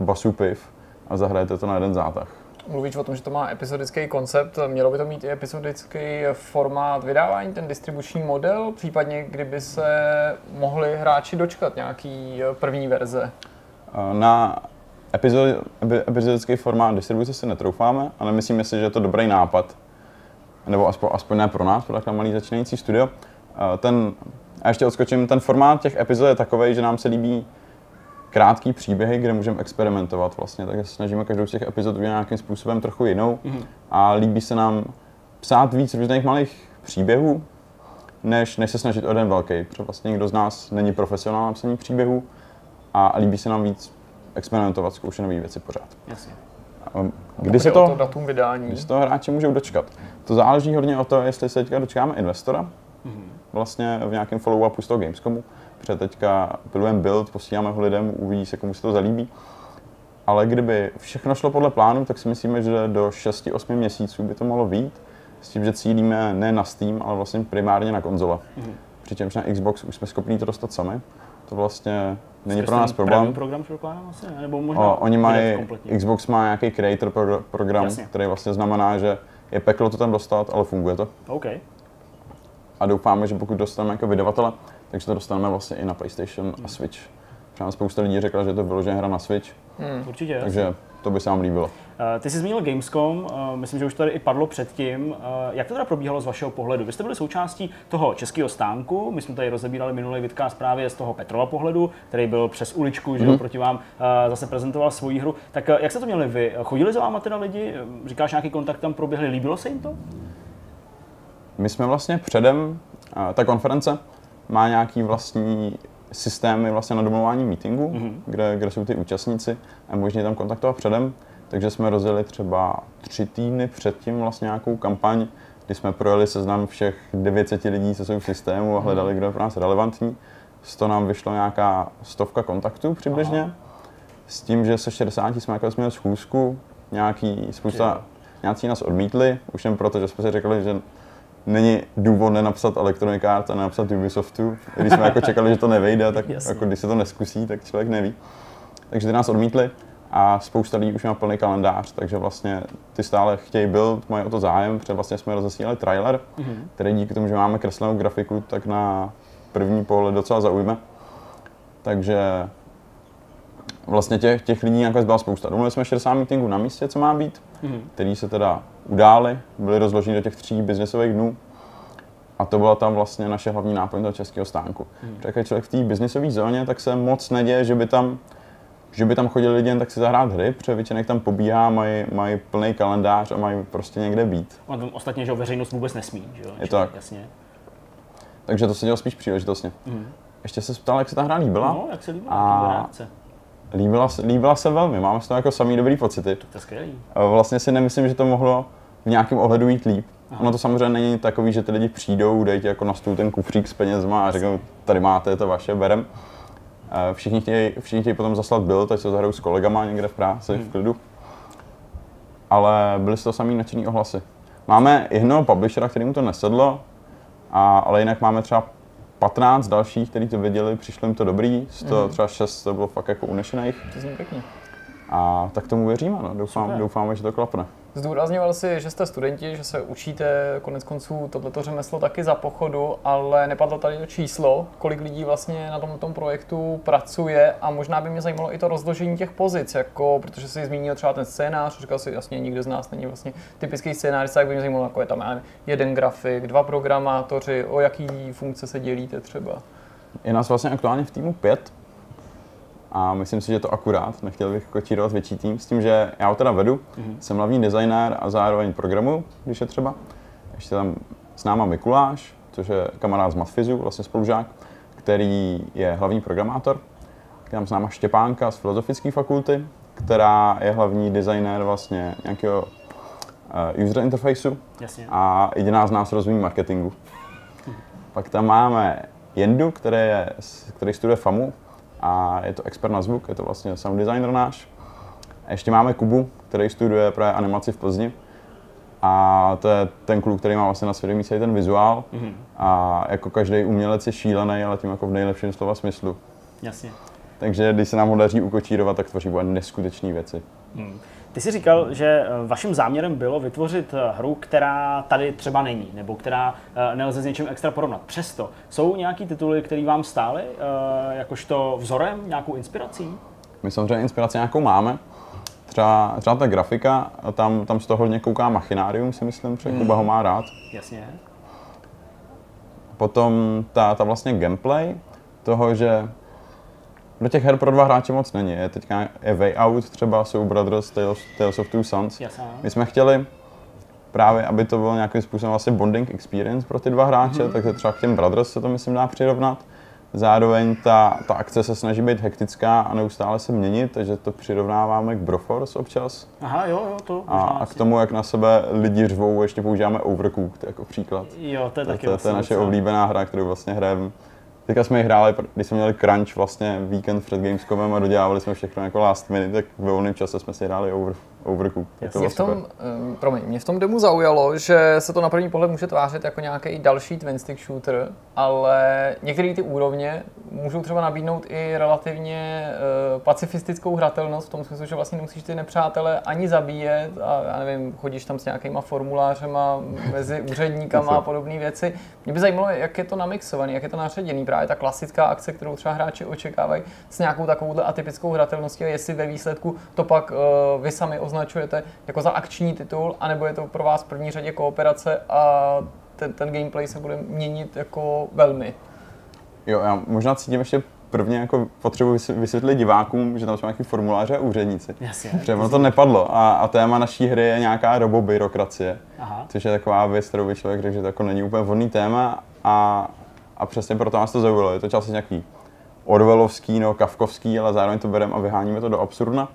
basu piv a zahrajete to na jeden zátah. Mluvíš o tom, že to má epizodický koncept, mělo by to mít i epizodický formát vydávání, ten distribuční model, případně kdyby se mohli hráči dočkat nějaký první verze. Na epizod, epi- epizodický formát distribuce si netroufáme, ale myslíme si, že je to dobrý nápad. Nebo aspoň, aspoň ne pro nás, pro takhle malý začínající studio. Ten, a ještě odskočím, ten formát těch epizod je takový, že nám se líbí krátký příběhy, kde můžeme experimentovat vlastně, takže se snažíme každou z těch epizod udělat nějakým způsobem trochu jinou mm-hmm. a líbí se nám psát víc různých malých příběhů, než, než se snažit o jeden velký, protože vlastně nikdo z nás není profesionál na psaní příběhů a líbí se nám víc experimentovat, zkoušet nové věci pořád. Jasně. Kdy se to, to datum vydání. kdy se toho hráči můžou dočkat? To záleží hodně o to, jestli se teďka dočkáme investora, vlastně v nějakém follow-upu z toho Gamescomu, protože teďka pilujeme build, posíláme ho lidem, uvidí se, komu se to zalíbí. Ale kdyby všechno šlo podle plánu, tak si myslíme, že do 6-8 měsíců by to mohlo být, s tím, že cílíme ne na Steam, ale vlastně primárně na konzole. Mm-hmm. Přičemž na Xbox už jsme schopni to dostat sami. To vlastně není pro nás problém. program předpokládám asi, ne? Nebo možná O, oni mají. Xbox má nějaký creator pro, program, Jasně. který vlastně znamená, že je peklo to tam dostat, ale funguje to. OK. A doufáme, že pokud dostaneme jako vydavatele, takže to dostaneme vlastně i na PlayStation a Switch. Třeba spousta lidí řekla, že je to vyloženě hra na Switch, Určitě. takže to by se vám líbilo. Eh, Ty jsi zmínil Gamescom, eh, myslím, že už to tady i padlo předtím. Eh, Jak to teda probíhalo z vašeho pohledu? Vy jste byli součástí toho českého stánku, my jsme tady rozebírali minulý vidcast právě z toho Petrova pohledu, který byl přes uličku, že jo, proti vám zase prezentoval svoji hru. Tak jak se to měli vy? Chodili za váma teda lidi? Říkáš, nějaký kontakt tam proběhly, líbilo se jim to? My jsme vlastně předem, ta konference má nějaký vlastní systémy vlastně na domluvání meetingu, mm-hmm. kde, kde jsou ty účastníci a je tam kontaktovat předem. Takže jsme rozjeli třeba tři týdny předtím vlastně nějakou kampaň, kdy jsme projeli seznam všech 900 lidí, co jsou v systému a hledali, kdo je pro nás relevantní. Z toho nám vyšlo nějaká stovka kontaktů přibližně. S tím, že se 60 jsme jako jsme měli schůzku, nějaký spousta Nějací nás odmítli, už jen proto, že jsme si řekli, že není důvod nenapsat Electronic Arts a nenapsat Ubisoftu. Když jsme jako čekali, že to nevejde, tak jako když se to neskusí, tak člověk neví. Takže ty nás odmítli a spousta lidí už má plný kalendář, takže vlastně ty stále chtějí build, mají o to zájem, protože vlastně jsme rozesílali trailer, mm-hmm. který díky tomu, že máme kreslenou grafiku, tak na první pohled docela zaujme. Takže vlastně těch, těch lidí nakonec byla spousta. Domluvili jsme 60 meetingů na místě, co má být, mm-hmm. který se teda udály, byly rozloženy do těch tří biznesových dnů. A to byla tam vlastně naše hlavní náplň toho českého stánku. Mm. Protože jak člověk v té biznesové zóně, tak se moc neděje, že by tam že by tam chodili lidi jen tak si zahrát hry, protože většinou tam pobíhá, mají, mají plný kalendář a mají prostě někde být. A tam ostatně, že veřejnost vůbec nesmí, že jo? Je to tak. Jasně. Takže to se dělo spíš příležitostně. Mm. Ještě se ptal, jak se ta hra líbila. No, jak se líbila a... Líbila, líbila se velmi, máme z toho jako samý dobrý pocity. To je skvělý. Vlastně si nemyslím, že to mohlo v nějakém ohledu jít líp. Aha. Ono to samozřejmě není takový, že ty lidi přijdou, dají ti jako na stůl ten kufřík s penězma a řeknou, tady máte, je to vaše, berem. Všichni chtějí, všichni chtějí potom zaslat byl, teď se zahrajou s kolegama někde v práci, hmm. v klidu. Ale byly z toho samý nadšený ohlasy. Máme jednoho publishera, kterýmu to nesedlo, a, ale jinak máme třeba 15 dalších, kteří to viděli, přišlo jim to dobrý, z toho hmm. třeba 6 to bylo fakt jako unešených. To zní pěkně. A tak tomu věříme, no. Doufám, doufáme, že to klapne. Zdůrazňoval si, že jste studenti, že se učíte konec konců tohleto řemeslo taky za pochodu, ale nepadlo tady to číslo, kolik lidí vlastně na tom, tom projektu pracuje a možná by mě zajímalo i to rozložení těch pozic, jako, protože jsi zmínil třeba ten scénář, říkal si, jasně nikdo z nás není vlastně typický scénář, tak by mě zajímalo, jako je tam jeden grafik, dva programátoři, o jaký funkce se dělíte třeba. Je nás vlastně aktuálně v týmu pět, a myslím si, že je to akurát. Nechtěl bych kočírovat větší tým s tím, že já ho teda vedu, mm-hmm. jsem hlavní designér a zároveň programu, když je třeba. Ještě tam s náma Mikuláš, což je kamarád z Matfizu, vlastně spolužák, který je hlavní programátor. Tam s náma Štěpánka z Filozofické fakulty, která je hlavní designér vlastně nějakého uh, user interfaceu Jasně. a jediná z nás rozumí marketingu. Pak tam máme Jendu, který, je, který studuje FAMu, a je to expert na zvuk, je to vlastně sound designer náš. A ještě máme Kubu, který studuje právě animaci v Plzni. A to je ten kluk, který má vlastně na svědomí celý ten vizuál. Mm-hmm. A jako každý umělec je šílený, ale tím jako v nejlepším slova smyslu. Jasně. Takže když se nám ho daří ukočírovat, tak tvoří neskutečné věci. Hmm. Ty jsi říkal, že eh, vaším záměrem bylo vytvořit eh, hru, která tady třeba není, nebo která eh, nelze s něčím extra porovnat. Přesto jsou nějaký tituly, které vám stály jakožto vzorem, nějakou inspirací? My samozřejmě inspiraci nějakou máme. Třeba, třeba ta grafika, tam, tam z toho hodně kouká Machinarium, si myslím, protože hmm. Kuba ho má rád. Jasně. Potom ta, ta vlastně gameplay toho, že do těch her pro dva hráče moc není. Je teďka je Way Out, třeba jsou Brothers, Tales, Tales of Two Sons. Yes, My jsme chtěli právě, aby to bylo nějakým způsobem vlastně bonding experience pro ty dva hráče, mm-hmm. takže třeba k těm Brothers se to myslím dá přirovnat. Zároveň ta, ta akce se snaží být hektická a neustále se měnit, takže to přirovnáváme k Broforce občas. Aha, jo, jo, to. A, a k tomu, jak na sebe lidi řvou, ještě používáme Overcooked jako příklad. Jo, to je taky to, to, to je naše oblíbená hra, kterou vlastně hrajeme Teďka jsme ji hráli, když jsme měli crunch vlastně víkend před Gamescomem a dodělávali jsme všechno jako last minute, tak ve volném čase jsme si hráli over, Overcooked. to mě v tom, um, promiň, mě v tom demo zaujalo, že se to na první pohled může tvářit jako nějaký další twin stick shooter, ale některé ty úrovně můžou třeba nabídnout i relativně uh, pacifistickou hratelnost v tom smyslu, že vlastně nemusíš ty nepřátele ani zabíjet a já nevím, chodíš tam s nějakýma formulářema mezi úředníkama a podobné věci. Mě by zajímalo, jak je to namixovaný, jak je to naředěný, právě ta klasická akce, kterou třeba hráči očekávají s nějakou takovouhle atypickou hratelností a jestli ve výsledku to pak uh, vy sami označujete jako za akční titul, anebo je to pro vás v první řadě kooperace a ten, ten gameplay se bude měnit jako velmi. Jo, já možná cítím ještě prvně jako potřebuji vysvětlit divákům, že tam jsou nějaký formuláře a úředníci. Jasně. Protože ono to nepadlo a, a téma naší hry je nějaká robobyrokracie, Aha. což je taková věc, kterou by člověk řekl, že to jako není úplně vhodný téma a, a přesně proto nás to zaujalo. Je to časem nějaký Orwellovský, no, kavkovský, ale zároveň to bereme a vyháníme to do absurdna.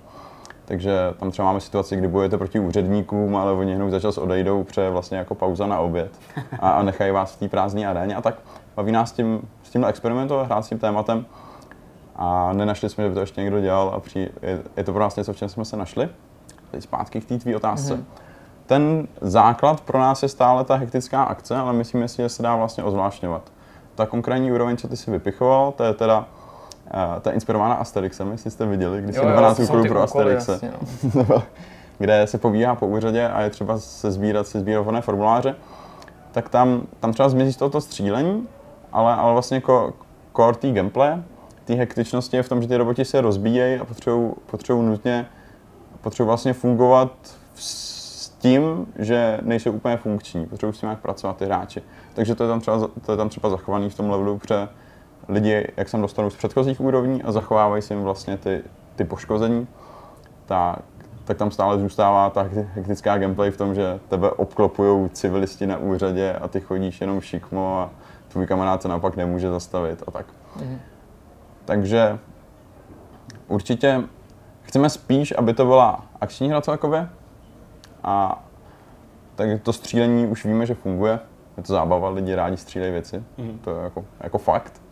Takže tam třeba máme situaci, kdy bojujete proti úředníkům, ale oni hned za čas odejdou, pře vlastně jako pauza na oběd a, a nechají vás v té prázdné aréně. A tak baví nás tím, s tímhle experimentovat, hrát s tím tématem. A nenašli jsme, že by to ještě někdo dělal a při, je, je, to pro nás něco, v čem jsme se našli. Teď zpátky k té tvý otázce. Mm-hmm. ten základ pro nás je stále ta hektická akce, ale myslíme si, že se dá vlastně ozvlášňovat. Ta konkrétní úroveň, co ty si vypichoval, to je teda ta inspirována Asterixem, jestli jste viděli, když si 12 úkolů pro Asterixe, jasně, no. kde se pobíhá po úřadě a je třeba se sbírat si sbírované formuláře, tak tam, tam třeba zmizí z tohoto střílení, ale, ale vlastně jako core té gameplay, té hektičnosti je v tom, že ty roboti se rozbíjejí a potřebují nutně potřebují vlastně fungovat s tím, že nejsou úplně funkční, potřebují s tím jak pracovat ty hráči. Takže to je tam třeba, to je tam třeba zachovaný v tom levelu, protože lidi, jak jsem dostanou z předchozích úrovní a zachovávají si jim vlastně ty, ty poškození, tak, tak tam stále zůstává ta hektická gameplay v tom, že tebe obklopují civilisti na úřadě a ty chodíš jenom šikmo a tvůj kamarád se naopak nemůže zastavit a tak. Mm. Takže určitě chceme spíš, aby to byla akční hra celkově. A tak to střílení už víme, že funguje. Je to zábava, lidi rádi střílejí věci. Mm. To je jako, jako fakt.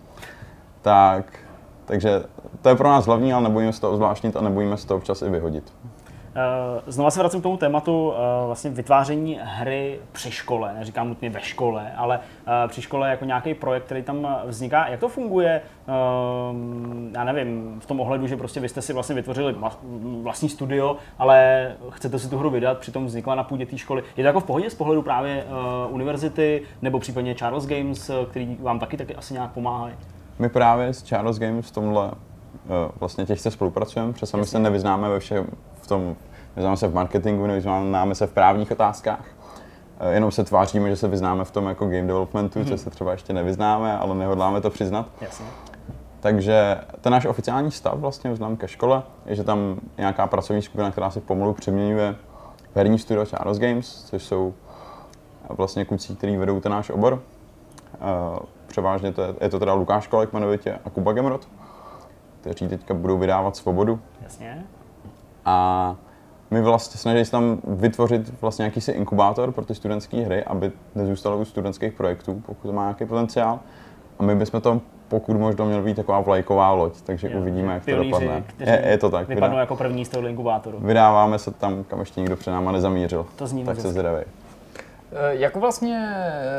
Tak, takže to je pro nás hlavní, ale nebojíme se to ozvláštnit a nebojíme se to občas i vyhodit. Eh, znova se vracím k tomu tématu uh, vlastně vytváření hry při škole, neříkám nutně ve škole, ale uh, při škole jako nějaký projekt, který tam vzniká. Jak to funguje? Já nevím, v tom ohledu, že prostě vy jste si vlastně vytvořili vlastní studio, ale chcete si tu hru vydat, přitom vznikla na půdě té školy. Je to jako v pohodě z pohledu právě univerzity nebo případně Charles Games, který vám taky taky asi nějak pomáhají? My právě s Charles Games v tomhle vlastně těžce spolupracujeme, protože sami se nevyznáme ve všem v tom, vyznáme se v marketingu, nevyznáme se v právních otázkách. Eh, jenom se tváříme, že se vyznáme v tom jako game developmentu, hmm. co se třeba ještě nevyznáme, ale nehodláme to přiznat. Jasně. Takže ten náš oficiální stav vlastně vznám ke škole je, že tam nějaká pracovní skupina, která si pomalu přeměňuje herní studio Charles Games, což jsou vlastně kluci, kteří vedou ten náš obor. Převážně to je, je to teda Lukáš Kolek jmenovitě a Kuba Gemrod, kteří teďka budou vydávat Svobodu. Jasně. A my vlastně snažíme se tam vytvořit vlastně jakýsi inkubátor pro ty studentské hry, aby nezůstalo u studentských projektů, pokud to má nějaký potenciál. A my bychom to pokud možno měl být taková vlajková loď, takže jo, uvidíme, jak Pionýři, to dopadne. Je, je, to tak. Vypadnou jako první z toho inkubátoru. Vydáváme se tam, kam ještě nikdo před náma nezamířil. To zní tak se zvědavej. Eh, jak vlastně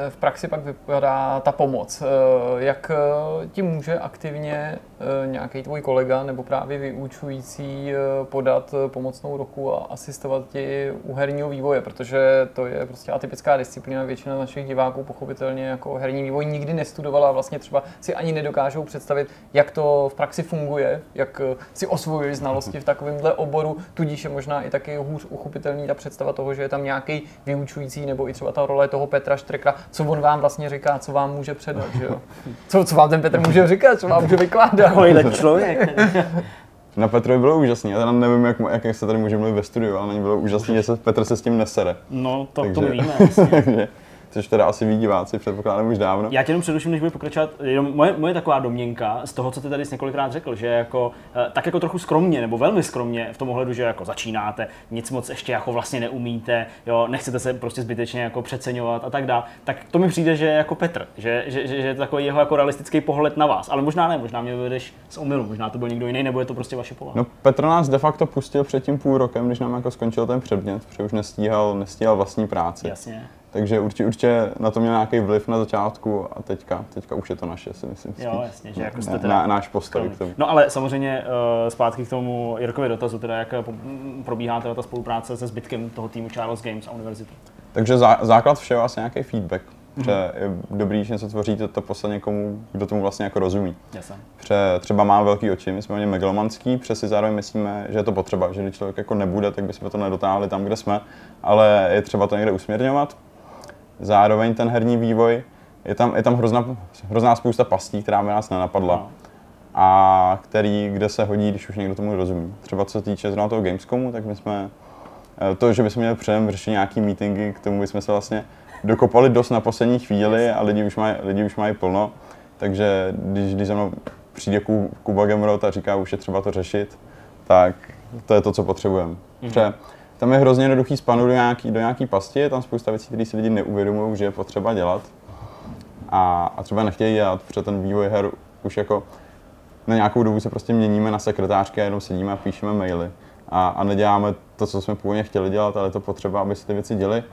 v praxi pak vypadá ta pomoc? Eh, jak eh, ti může aktivně nějaký tvůj kolega nebo právě vyučující podat pomocnou ruku a asistovat ti u herního vývoje? Protože to je prostě atypická disciplína. Většina našich diváků pochopitelně jako herní vývoj nikdy nestudovala a vlastně třeba si ani nedokážou představit, jak to v praxi funguje, jak si osvojili znalosti v takovémhle oboru, tudíž je možná i taky hůř uchopitelný ta představa toho, že je tam nějaký vyučující nebo i třeba ta role toho Petra Štrekra, co on vám vlastně říká, co vám může předat, že jo? Co, co vám ten Petr může říkat, co vám může vykládat? Takovýhle člověk. Na Petrovi bylo úžasný, já teda nevím, jak, jak se tady může mluvit ve studiu, ale na bylo úžasný, že se Petr se s tím nesere. No, to, Takže, to víme, jasně. což teda asi ví diváci, předpokládám už dávno. Já tě jenom předuším, než bude pokračovat, jenom moje, moje taková domněnka z toho, co ty tady několikrát řekl, že jako, eh, tak jako trochu skromně, nebo velmi skromně v tom ohledu, že jako začínáte, nic moc ještě jako vlastně neumíte, jo, nechcete se prostě zbytečně jako přeceňovat a tak dále, tak to mi přijde, že je jako Petr, že, že, že, že je to takový jeho jako realistický pohled na vás, ale možná ne, možná mě vedeš z omylu, možná to byl někdo jiný, nebo je to prostě vaše povaha. No Petr nás de facto pustil před tím půl rokem, když nám jako skončil ten předmět, protože už nestíhal, nestíhal vlastní práci. Jasně. Takže určitě, určitě na to měl nějaký vliv na začátku a teďka, teďka už je to naše, si myslím. Jo, jasně, že jako jste teda... Náš postoj k tomu. No ale samozřejmě uh, zpátky k tomu Jirkovi dotazu, teda jak eh, probíhá teda ta spolupráce se zbytkem toho týmu Charles Games a univerzity. Takže zá, základ všeho je asi nějaký feedback. Protože mm-hmm. je dobrý, že něco tvoříte, to poslat někomu, kdo tomu vlastně jako rozumí. Jasně. Pře, třeba má velký oči, my jsme hodně megalomanský, přes si zároveň myslíme, že je to potřeba, že když člověk jako nebude, tak bychom to nedotáhli tam, kde jsme, ale je třeba to někde usměrňovat zároveň ten herní vývoj, je tam, je tam hrozná, hrozná spousta pastí, která by nás nenapadla. No. A který, kde se hodí, když už někdo tomu rozumí. Třeba co se týče zrovna toho Gamescomu, tak my jsme, eh, to, že bychom měli předem řešit nějaký meetingy, k tomu bychom se vlastně dokopali dost na poslední chvíli a lidi už mají, lidi už mají plno. Takže když, když za mnou přijde Kuba Gemrot a říká, už je třeba to řešit, tak to je to, co potřebujeme. Mm-hmm tam je hrozně jednoduchý spanu do nějaký, do nějaký pasti, je tam spousta věcí, které si lidi neuvědomují, že je potřeba dělat. A, a třeba nechtějí dělat, protože ten vývoj her už jako na nějakou dobu se prostě měníme na sekretářky a jenom sedíme a píšeme maily. a, a neděláme to, co jsme původně chtěli dělat, ale je to potřeba, aby se ty věci děly.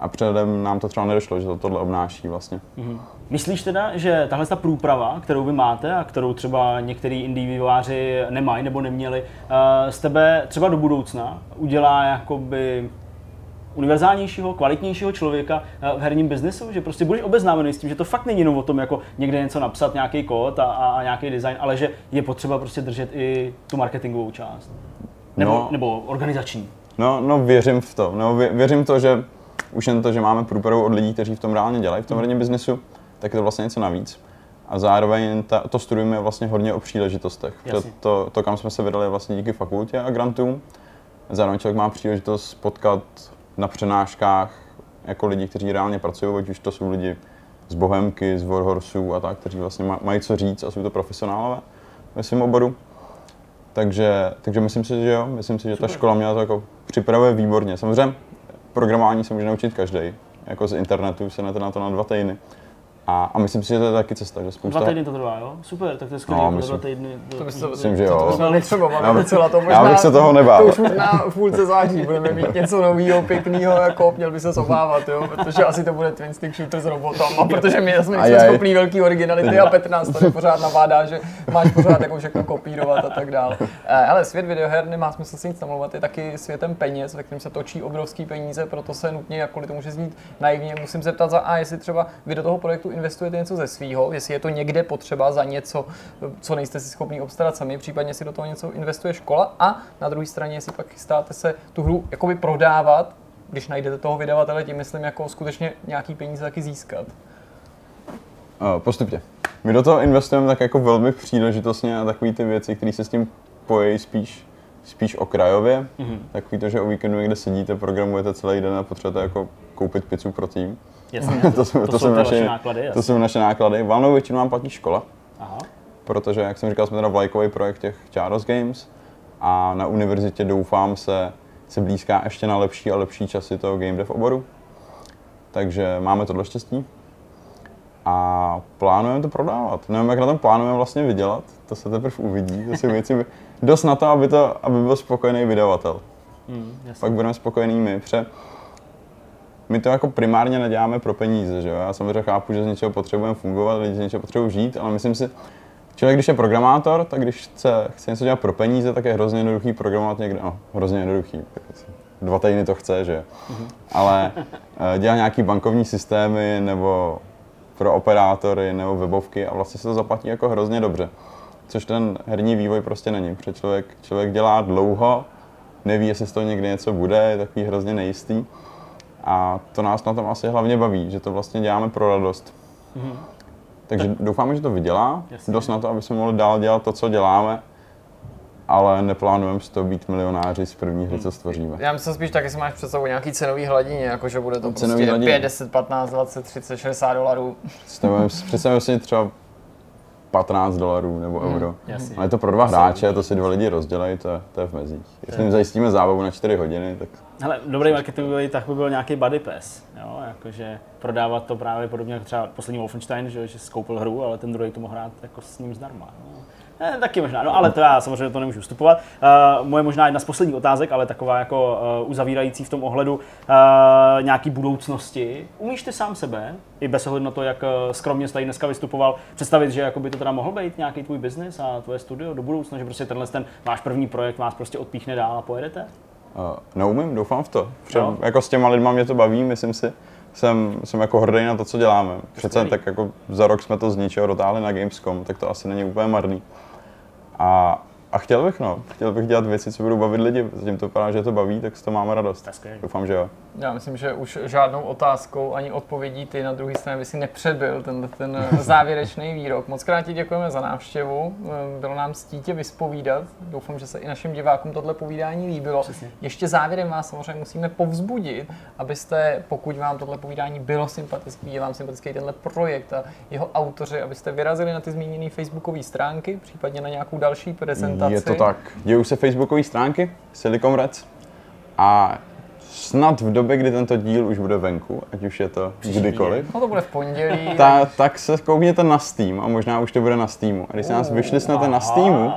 A předem nám to třeba nedošlo, že to tohle obnáší vlastně. Mm-hmm. Myslíš teda, že tahle ta průprava, kterou vy máte a kterou třeba některý indie vývojáři nemají nebo neměli, uh, z tebe třeba do budoucna udělá jakoby univerzálnějšího, kvalitnějšího člověka v herním biznesu, že prostě budeš obeznámený s tím, že to fakt není jenom o tom, jako někde něco napsat, nějaký kód a, a, a nějaký design, ale že je potřeba prostě držet i tu marketingovou část. Nebo, no, nebo organizační. No, no věřím v to. No, vě, věřím v to, že už jen to, že máme průpravu od lidí, kteří v tom reálně dělají, v tom herním biznesu, tak je to vlastně něco navíc. A zároveň ta, to studujeme vlastně hodně o příležitostech. To, to, kam jsme se vydali vlastně díky fakultě a grantům. Zároveň člověk má příležitost potkat na přenáškách jako lidi, kteří reálně pracují, ať už to jsou lidi z Bohemky, z Warhorsů a tak, kteří vlastně mají co říct a jsou to profesionálové ve svém oboru. Takže, takže myslím si, že jo, myslím si, že ta škola měla to jako připravuje výborně. Samozřejmě programování se může naučit každý. Jako z internetu se na to na dva týdny. A, a myslím si, že to je taky cesta, že spousta... Dva týdny to trvá, jo? Super, tak to je skvělé, no, myslím, dva týdny. To, to, to, myslím, že jo. To bychom nepotřebovali docela to možná... Já bych se toho nebál. To už možná v půlce září budeme mít něco nového, pěkného, jako měl by se obávat, jo? Protože asi to bude Twin Stick Shooter s robotama, protože my jsme nejsme schopný velký originality a Petr nás tady pořád navádá, že máš pořád jako všechno kopírovat a tak dále. Eh, ale svět videoher nemá smysl si nic namlouvat, je taky světem peněz, ve kterém se točí obrovský peníze, proto se nutně, jakkoliv to může znít naivně, musím se ptat za A, jestli třeba vy do toho projektu investujete něco ze svého, jestli je to někde potřeba za něco, co nejste si schopni obstarat sami, případně si do toho něco investuje škola a na druhé straně, jestli pak chystáte se tu hru jakoby prodávat, když najdete toho vydavatele, tím myslím jako skutečně nějaký peníze taky získat. Postupně. My do toho investujeme tak jako velmi příležitostně a takové ty věci, které se s tím pojejí spíš, spíš okrajově. Mm-hmm. Takový to, že o víkendu někde sedíte, programujete celý den a potřebujete jako koupit pizzu pro tým. Jasně, to, jsou, to, to, jsou naše, náklady. To jsou naše náklady. Valnou většinu nám platí škola. Aha. Protože, jak jsem říkal, jsme teda vlajkový projekt těch Charos Games a na univerzitě doufám se, se blízká ještě na lepší a lepší časy toho game dev oboru. Takže máme tohle štěstí a plánujeme to prodávat. Nevím, jak na tom plánujeme vlastně vydělat, to se teprve uvidí. To si věci dost na to, aby, to, aby byl spokojený vydavatel. Hmm, Pak budeme spokojení my, protože my to jako primárně neděláme pro peníze, že jo? Já samozřejmě chápu, že z něčeho potřebujeme fungovat, lidi z něčeho potřebují žít, ale myslím si, člověk, když je programátor, tak když chce, chce něco dělat pro peníze, tak je hrozně jednoduchý programovat někde, no, hrozně jednoduchý. Dva týdny to chce, že mm-hmm. Ale eh, dělá nějaký bankovní systémy nebo pro operátory nebo webovky a vlastně se to zaplatí jako hrozně dobře. Což ten herní vývoj prostě není, protože člověk, člověk dělá dlouho, neví, jestli z toho někdy něco bude, je takový hrozně nejistý. A to nás na tom asi hlavně baví, že to vlastně děláme pro radost. Mm-hmm. Takže tak. doufáme, že to vydělá, Jasně. dost na to, aby jsme mohli dál dělat to, co děláme, ale neplánujeme z toho být milionáři z první hry, co stvoříme. Já myslím spíš tak, jestli máš před sebou nějaký cenový hladině, jako že bude to cenový prostě hladině. 5, 10, 15, 20, 30, 60 dolarů. Představujeme si třeba 15 dolarů nebo hmm, euro. Jasně. Ale je to pro dva hráče, to si dva lidi rozdělají, to, to je v mezích. Jestli jim zajistíme zábavu na 4 hodiny, tak... Hele, dobrý marketingový tak by byl nějaký buddy pass, jo? jakože prodávat to právě podobně jako třeba poslední Wolfenstein, že, že skoupil hru, ale ten druhý to mohl hrát jako s ním zdarma. Jo? Eh, taky možná, no ale to já samozřejmě to nemůžu vstupovat. Uh, moje možná jedna z posledních otázek, ale taková jako uh, uzavírající v tom ohledu uh, nějaký budoucnosti. Umíš ty sám sebe, i bez ohledu na to, jak skromně jsi tady dneska vystupoval, představit, že jako by to teda mohl být nějaký tvůj biznis a tvoje studio do budoucna, že prostě tenhle ten váš první projekt vás prostě odpíchne dál a pojedete? Uh, neumím, doufám v to. Protože no. jako s těma lidma mě to baví, myslím si. Jsem, jsem jako hrdý na to, co děláme. Přece tak jako za rok jsme to z ničeho dotáhli na Gamescom, tak to asi není úplně marný. A, a chtěl bych, no. Chtěl bych dělat věci, co budou bavit lidi. Zatím to vypadá, že to baví, tak z toho máme radost. Doufám, že jo. Já myslím, že už žádnou otázkou ani odpovědí ty na druhé straně by si nepředbyl ten, ten závěrečný výrok. Moc krát ti děkujeme za návštěvu. Bylo nám stítě vyspovídat. Doufám, že se i našim divákům tohle povídání líbilo. Přesně. Ještě závěrem vás samozřejmě musíme povzbudit, abyste, pokud vám tohle povídání bylo sympatický, je vám sympatický tenhle projekt a jeho autoři, abyste vyrazili na ty zmíněné facebookové stránky, případně na nějakou další prezentaci. Je to tak. Dějí se facebookové stránky Silicon Reds a snad v době, kdy tento díl už bude venku, ať už je to Příště. kdykoliv. No to bude v pondělí. Ta, tak se koukněte na Steam a možná už to bude na Steamu. A když se nás vyšli snad na Steamu,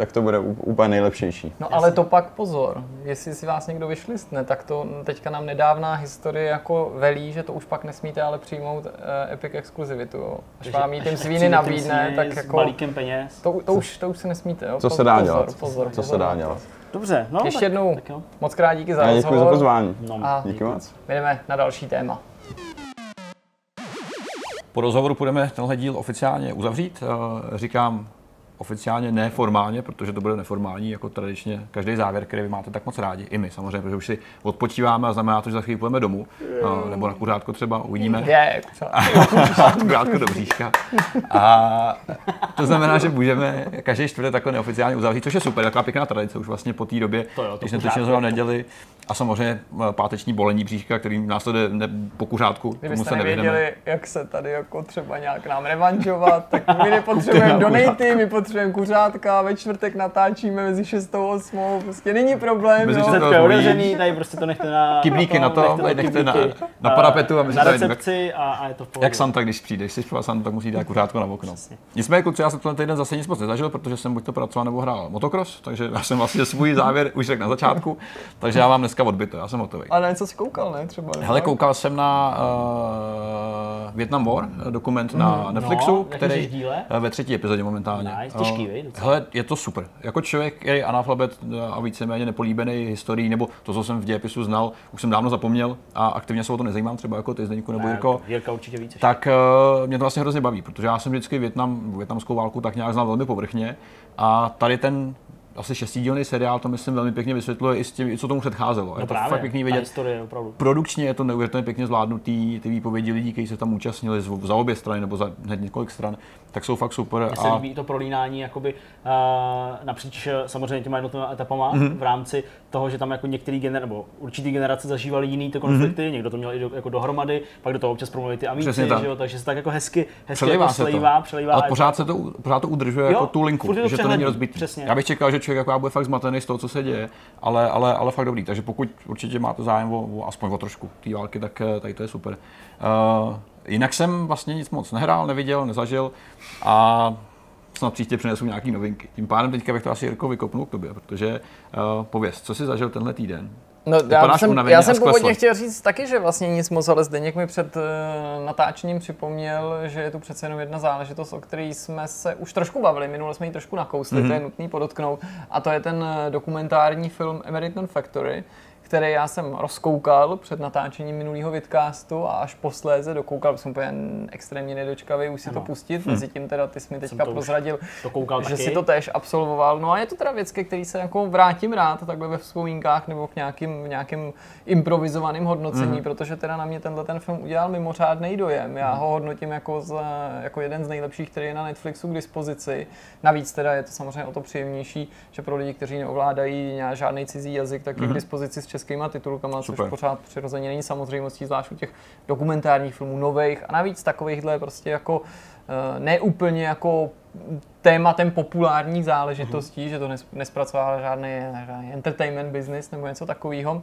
tak to bude úplně nejlepšější. No ale to pak pozor, jestli si vás někdo vyšlistne, tak to teďka nám nedávná historie jako velí, že to už pak nesmíte ale přijmout uh, Epic exkluzivitu. Jo. Až Takže vám jí tím svíny nabídne, svíny tak s jako balíkem peněz. to, to, už, to už si nesmíte. Jo. Co Po- se dá pozor, dělat? Pozor, Co se pozor. dá dělat? Dobře, no Ještě tak, jednou tak jo. moc krát díky za Já děkuji za rozhovor. pozvání. No, A Díky moc. jdeme na další téma. Po rozhovoru budeme tenhle díl oficiálně uzavřít. Eh, Říkám oficiálně neformálně, protože to bude neformální, jako tradičně každý závěr, který vy máte tak moc rádi. I my samozřejmě, protože už si odpočíváme a znamená to, že za chvíli půjdeme domů, nebo na kuřátko třeba uvidíme. Je, Kuřátko do bříška. A to znamená, že můžeme každý čtvrtek takhle neoficiálně uzavřít, což je super, taková pěkná tradice už vlastně po té době, To jo, to když jsme zrovna neděli. A samozřejmě eh, páteční bolení bříška, který následuje ne, po kuřátku, tomu Kdybyste se nevěděli, jak se tady jako třeba nějak nám revanžovat, tak my nepotřebujeme donaty, my potřebujeme kuřátka, ve čtvrtek natáčíme mezi 6 a 8, prostě není problém, Mezi jo. šestou- Zetko je otevřený, tady prostě to nechte na... Kyblíky na to, nechte nechte na- kyblíky, na a- parapetu a my se Na recepci a, a je to v pohodě. Jak Santa, když přijde, když jsi Santa, tak musí dát kuřátko na okno. Nicméně, kluci, já jsem ten týden zase nic moc nezažil, protože jsem buď to pracoval nebo hrál motocross, takže já jsem vlastně svůj závěr už řekl na začátku, takže já mám dneska odbyto, já jsem hotový. Ale na něco jsi koukal, ne? Třeba, ne? Hele, koukal jsem na uh, Vietnam War, dokument na Netflixu, no, jaký jsi který díle? eh, ve třetí epizodě momentálně. Nice, těžký, Eh, viď, docela. Hele, je to super. Jako člověk, který je analfabet a víceméně nepolíbený historií, nebo to, co jsem v dějepisu znal, už jsem dávno zapomněl a aktivně se o to nezajímám, třeba jako ty Zdeňku nebo Ne, Jirko. Jirka určitě víc. Tak uh, mě to vlastně hrozně baví, protože já jsem vždycky Větnam, větnamskou válku tak nějak znal velmi povrchně a tady ten asi šestidílný seriál to myslím velmi pěkně vysvětluje i s tím, co tomu předcházelo. no je to právě, fakt pěkný vidět. historie opravdu. Produkčně je to neuvěřitelně pěkně zvládnutý, ty výpovědi lidí, kteří se tam účastnili z- za obě strany nebo za hned několik stran, tak jsou fakt super. Mně se líbí to prolínání jakoby, uh, napříč eh, samozřejmě těma jednotlivými etapama Mhm. mm-hmm. v rámci toho, že tam jako některý gener, nebo určitý generace zažívali jiný ty konflikty, mm-hmm. někdo to měl i do, jako dohromady, pak do toho občas promluvili ty amíci, tak. že jo, takže se tak jako hezky, hezky Přelejvá jako se to. slejvá, přelejvá. a Ale pořád to- se to, pořád to udržuje jako tu linku, furt je to že to není rozbitý. přesně. Já bych čekal, že člověk jako já bude fakt zmatený z toho, co se děje, ale, ale, ale fakt dobrý. Takže pokud určitě máte zájem o, o aspoň o trošku té války, tak eh, tady to je super. Uh, jinak jsem vlastně nic moc nehrál, neviděl, nezažil a snad příště přinesu nějaký novinky. Tím pádem teďka bych to asi Jirko vykopnul k tobě, protože uh, pověz, co jsi zažil tenhle týden? No, já jsem, já jsem původně chtěl říct taky, že vlastně nic moc, ale Zdeněk mi před uh, natáčením připomněl, že je tu přece jenom jedna záležitost, o které jsme se už trošku bavili, minule jsme ji trošku nakousli, mm-hmm. to je nutný podotknout, a to je ten eh, dokumentární film American Factory, který já jsem rozkoukal před natáčením minulého vidcastu a až posléze dokoukal, jsem úplně extrémně nedočkavý už si to pustit, mezi tím teda ty jsi mi teďka to prozradil, že taky. si to též absolvoval. No a je to teda věc, ke který se jako vrátím rád, takhle ve vzpomínkách nebo k nějakým, nějakým improvizovaným hodnocení, mm. protože teda na mě tenhle ten film udělal mimořádný dojem. Já ho hodnotím jako, za, jako jeden z nejlepších, který je na Netflixu k dispozici. Navíc teda je to samozřejmě o to příjemnější, že pro lidi, kteří neovládají žádný cizí jazyk, tak je k dispozici s českýma titulkama, Super. což pořád přirozeně není samozřejmostí, zvlášť u těch dokumentárních filmů nových a navíc takovýchhle prostě jako eh, neúplně jako tématem populárních záležitostí, že to nes- nespracovává žádný, žádný entertainment business nebo něco takového.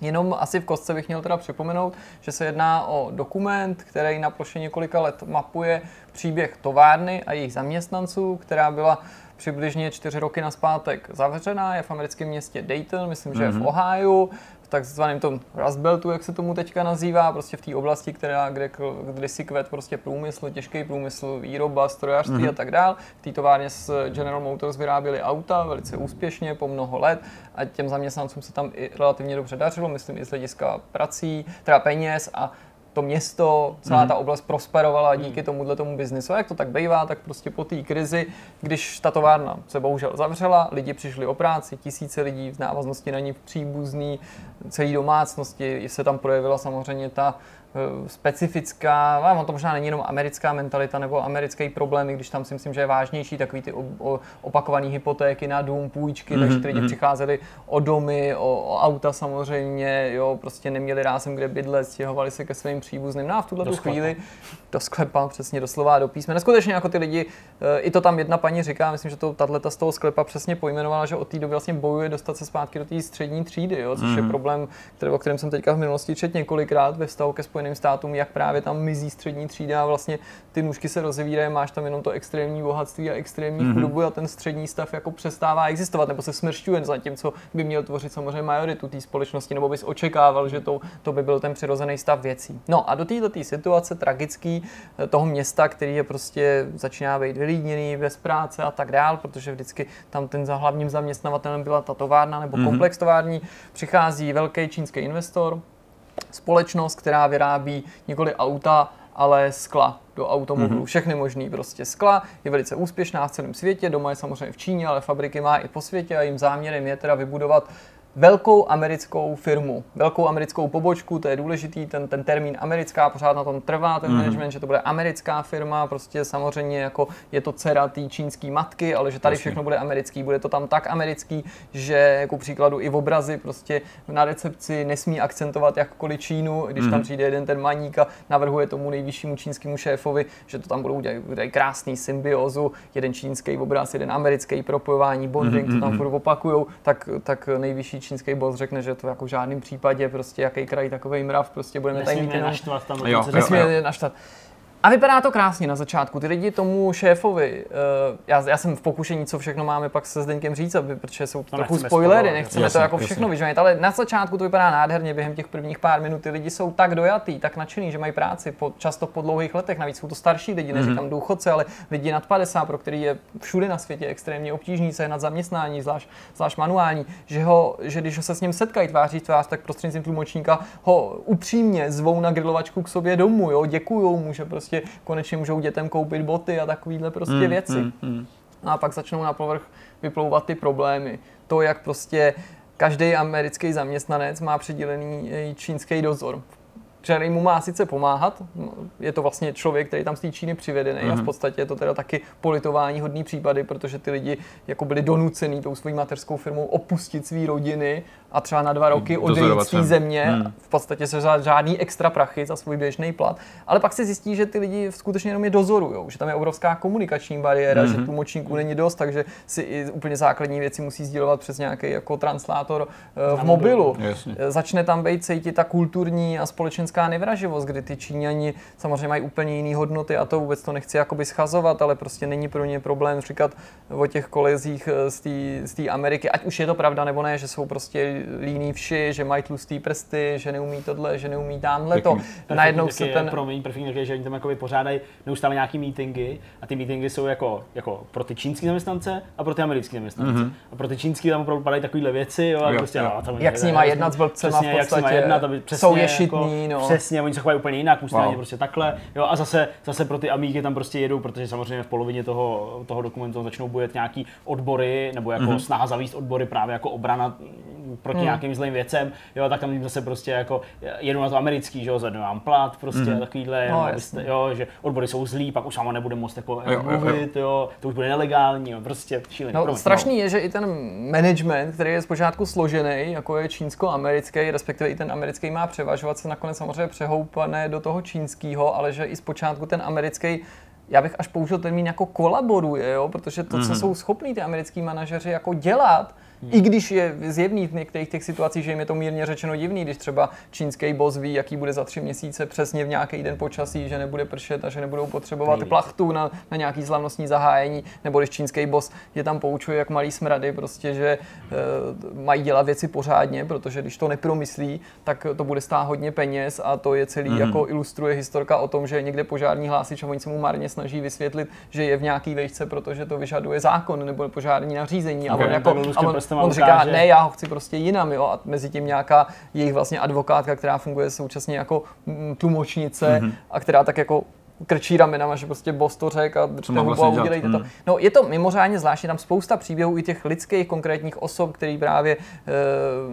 Jenom asi v kostce bych měl teda připomenout, že se jedná o dokument, který na ploše několika let mapuje příběh továrny a jejich zaměstnanců, která byla přibližně čtyři roky naspátek zavřená, je v americkém městě Dayton, myslím, že je v Ohio, v takzvaném tom Rust Beltu, jak se tomu teďka nazývá, prostě v té oblasti, která, kde, k- kde si kvet prostě průmysl, těžký průmysl, výroba, strojařství a tak dál. V té továrně s General Motors vyráběli auta velice úspěšně po mnoho let a těm zaměstnancům se tam i relativně dobře dařilo, myslím i z hlediska prací, teda peněz a to město, celá ta oblast prosperovala díky tomuhle tomu biznisu. A jak to tak bývá, tak prostě po té krizi, když ta továrna se bohužel zavřela, lidi přišli o práci, tisíce lidí v návaznosti na ní příbuzný, celý domácnosti, se tam projevila samozřejmě ta specifická, a ono to možná není jenom americká mentalita nebo americký problémy, když tam si myslím, že je vážnější takový ty opakované hypotéky na dům, půjčky, mm-hmm. takže ty lidi přicházeli o domy, o, o auta samozřejmě, jo, prostě neměli rázem kde bydlet, stěhovali se ke svým příbuzným. No a v tuhle tu chvíli do sklepa, přesně doslova do písme. Skutečně jako ty lidi, eh, i to tam jedna paní říká, myslím, že to tato z toho sklepa přesně pojmenovala, že od té doby vlastně bojuje dostat se zpátky do té střední třídy, jo, což mm. je mhm. problém, který, o kterém jsem teďka v minulosti četl několikrát ve vztahu ke Spojeným státům, jak právě tam mizí střední třída a vlastně ty nůžky se rozevírají, máš tam jenom to extrémní bohatství a extrémní mm. chudobu a ten střední stav jako přestává existovat nebo se smršťuje za tím, co by měl tvořit samozřejmě majoritu té společnosti, nebo bys očekával, že to, to by byl ten přirozený stav věcí. No a do této situace tragický eh, toho města, který je prostě začíná být vylídněný, bez práce a tak dál, protože vždycky tam ten za hlavním zaměstnavatelem byla ta továrna nebo mm-hmm. komplex tovární, přichází velký čínský investor, společnost, která vyrábí nikoli auta, ale skla do automobilů, mm-hmm. všechny možný prostě skla, je velice úspěšná v celém světě, doma je samozřejmě v Číně, ale fabriky má i po světě a jím záměrem je teda vybudovat velkou americkou firmu, velkou americkou pobočku, to je důležitý, ten, ten termín americká, pořád na tom trvá ten mm. management, že to bude americká firma, prostě samozřejmě jako je to dcera té čínské matky, ale že tady Jasně. všechno bude americký, bude to tam tak americký, že jako příkladu i v obrazy prostě na recepci nesmí akcentovat jakkoliv Čínu, když mm. tam mhm. přijde jeden ten maník a navrhuje tomu nejvyššímu čínskému šéfovi, že to tam budou udělat, udělat krásný symbiozu, jeden čínský obraz, jeden americký propojování, bonding, mm. to tam mhm. furt opakujou, tak, tak nejvyšší čínský boss řekne, že to jako v žádném případě prostě jaký kraj takový mrav, prostě budeme tady mít jenom... naštvat tam. Jo, jo, jo. naštvat. A vypadá to krásně na začátku. Ty lidi tomu šéfovi, uh, já, já jsem v pokušení, co všechno máme pak se Zdeňkem říct, aby, protože jsou to trochu spoilery, nechceme jasně, to jako všechno vyžvanit, ale na začátku to vypadá nádherně, během těch prvních pár minut ty lidi jsou tak dojatý, tak nadšený, že mají práci, po, často po dlouhých letech, navíc jsou to starší lidi, neříkám mm-hmm. důchodce, ale lidi nad 50, pro který je všude na světě extrémně obtížný se nad zaměstnání, zvlášť, zvlášť manuální, že, ho, že když ho se s ním setkají tváří tvář, tak prostřednictvím tlumočníka ho upřímně zvou na grilovačku k sobě domů, jo, děkujou mu, že prostě konečně můžou dětem koupit boty a takovéhle prostě mm, věci. Mm, mm. A pak začnou na povrch vyplouvat ty problémy. To, jak prostě každý americký zaměstnanec má přidělený čínský dozor který mu má sice pomáhat, je to vlastně člověk, který tam z té Číny přivedený mm-hmm. a v mhm. podstatě je to teda taky politování hodný případy, protože ty lidi jako byli donucený tou svojí mateřskou firmou opustit své rodiny a třeba na dva roky odejít z té země, hmm. v podstatě se za žádný extra prachy za svůj běžný plat, ale pak se zjistí, že ty lidi skutečně jenom je dozorují, že tam je obrovská komunikační bariéra, hmm. že tlumočníků není dost, takže si i úplně základní věci musí sdílovat přes nějaký jako translátor uh, v mobilu. Jasně. Začne tam být cítit ta kulturní a společenská nevraživost, kdy ty Číňani samozřejmě mají úplně jiné hodnoty a to vůbec to nechci jakoby schazovat, ale prostě není pro ně problém říkat o těch kolezích eh, z té Ameriky, ať už je to pravda nebo ne, že jsou prostě líní vši, že mají tlustý prsty, že neumí tohle, že neumí tamhle to. Najednou se ten... Promiň, první taky, že oni tam jakoby pořádají neustále nějaký meetingy a ty meetingy jsou jako, jako pro ty čínské zaměstnance a pro ty americké zaměstnance. Mm-hmm. A pro ty čínské tam opravdu padají takovéhle věci, jo, a jo, prostě, jo. No, tam jak s nimi jednat s blbcema přesně, v podstatě, jak jednat, aby přesně, jsou ješitní, jako, no. Přesně, oni se chovají úplně jinak, musí wow. prostě takhle, jo, a zase, zase pro ty amíky tam prostě jedou, protože samozřejmě v polovině toho, toho dokumentu začnou bojet nějaký odbory, nebo jako mm-hmm. snaha zavíst odbory právě jako obrana proti hmm. nějakým zlým věcem, jo, tak tam zase prostě jako jedu na to americký, že jo, zvednu vám plat, prostě hmm. takovýhle, no, abyste, jo, že odbory jsou zlí, pak už sama nebude moc jako jo, mluvit, jo, jo, to už bude nelegální, jo, prostě šílený. No, strašný no. je, že i ten management, který je zpočátku složený, jako je čínsko-americký, respektive i ten americký má převažovat, se nakonec samozřejmě přehoupané do toho čínského, ale že i zpočátku ten americký já bych až použil termín jako kolaboruje, jo? protože to, mm-hmm. co mhm. jsou schopní ty americký manažeři jako dělat, Hmm. I když je zjevný v některých těch situacích, že jim je to mírně řečeno divný, když třeba čínský boss ví, jaký bude za tři měsíce přesně v nějaký den počasí, že nebude pršet a že nebudou potřebovat Nejvíc. plachtu na, na nějaký slavnostní zahájení, nebo když čínský boss je tam poučuje jak malý smrady, prostě, že e, mají dělat věci pořádně, protože když to nepromyslí, tak to bude stát hodně peněz a to je celý, mm. jako ilustruje historka o tom, že někde požární hlásič a oni se mu marně snaží vysvětlit, že je v nějaký vejšce, protože to vyžaduje zákon nebo požární nařízení. Okay. A on, jako, a on, on ukáže. říká, ne, já ho chci prostě jinam, jo, a mezi tím nějaká jejich vlastně advokátka, která funguje současně jako mm, tlumočnice mm-hmm. a která tak jako krčí ramenama, že prostě boss to řek a držte hubu vlastně a udělejte to. Hmm. No je to mimořádně zvláštní, tam spousta příběhů i těch lidských konkrétních osob, který právě e,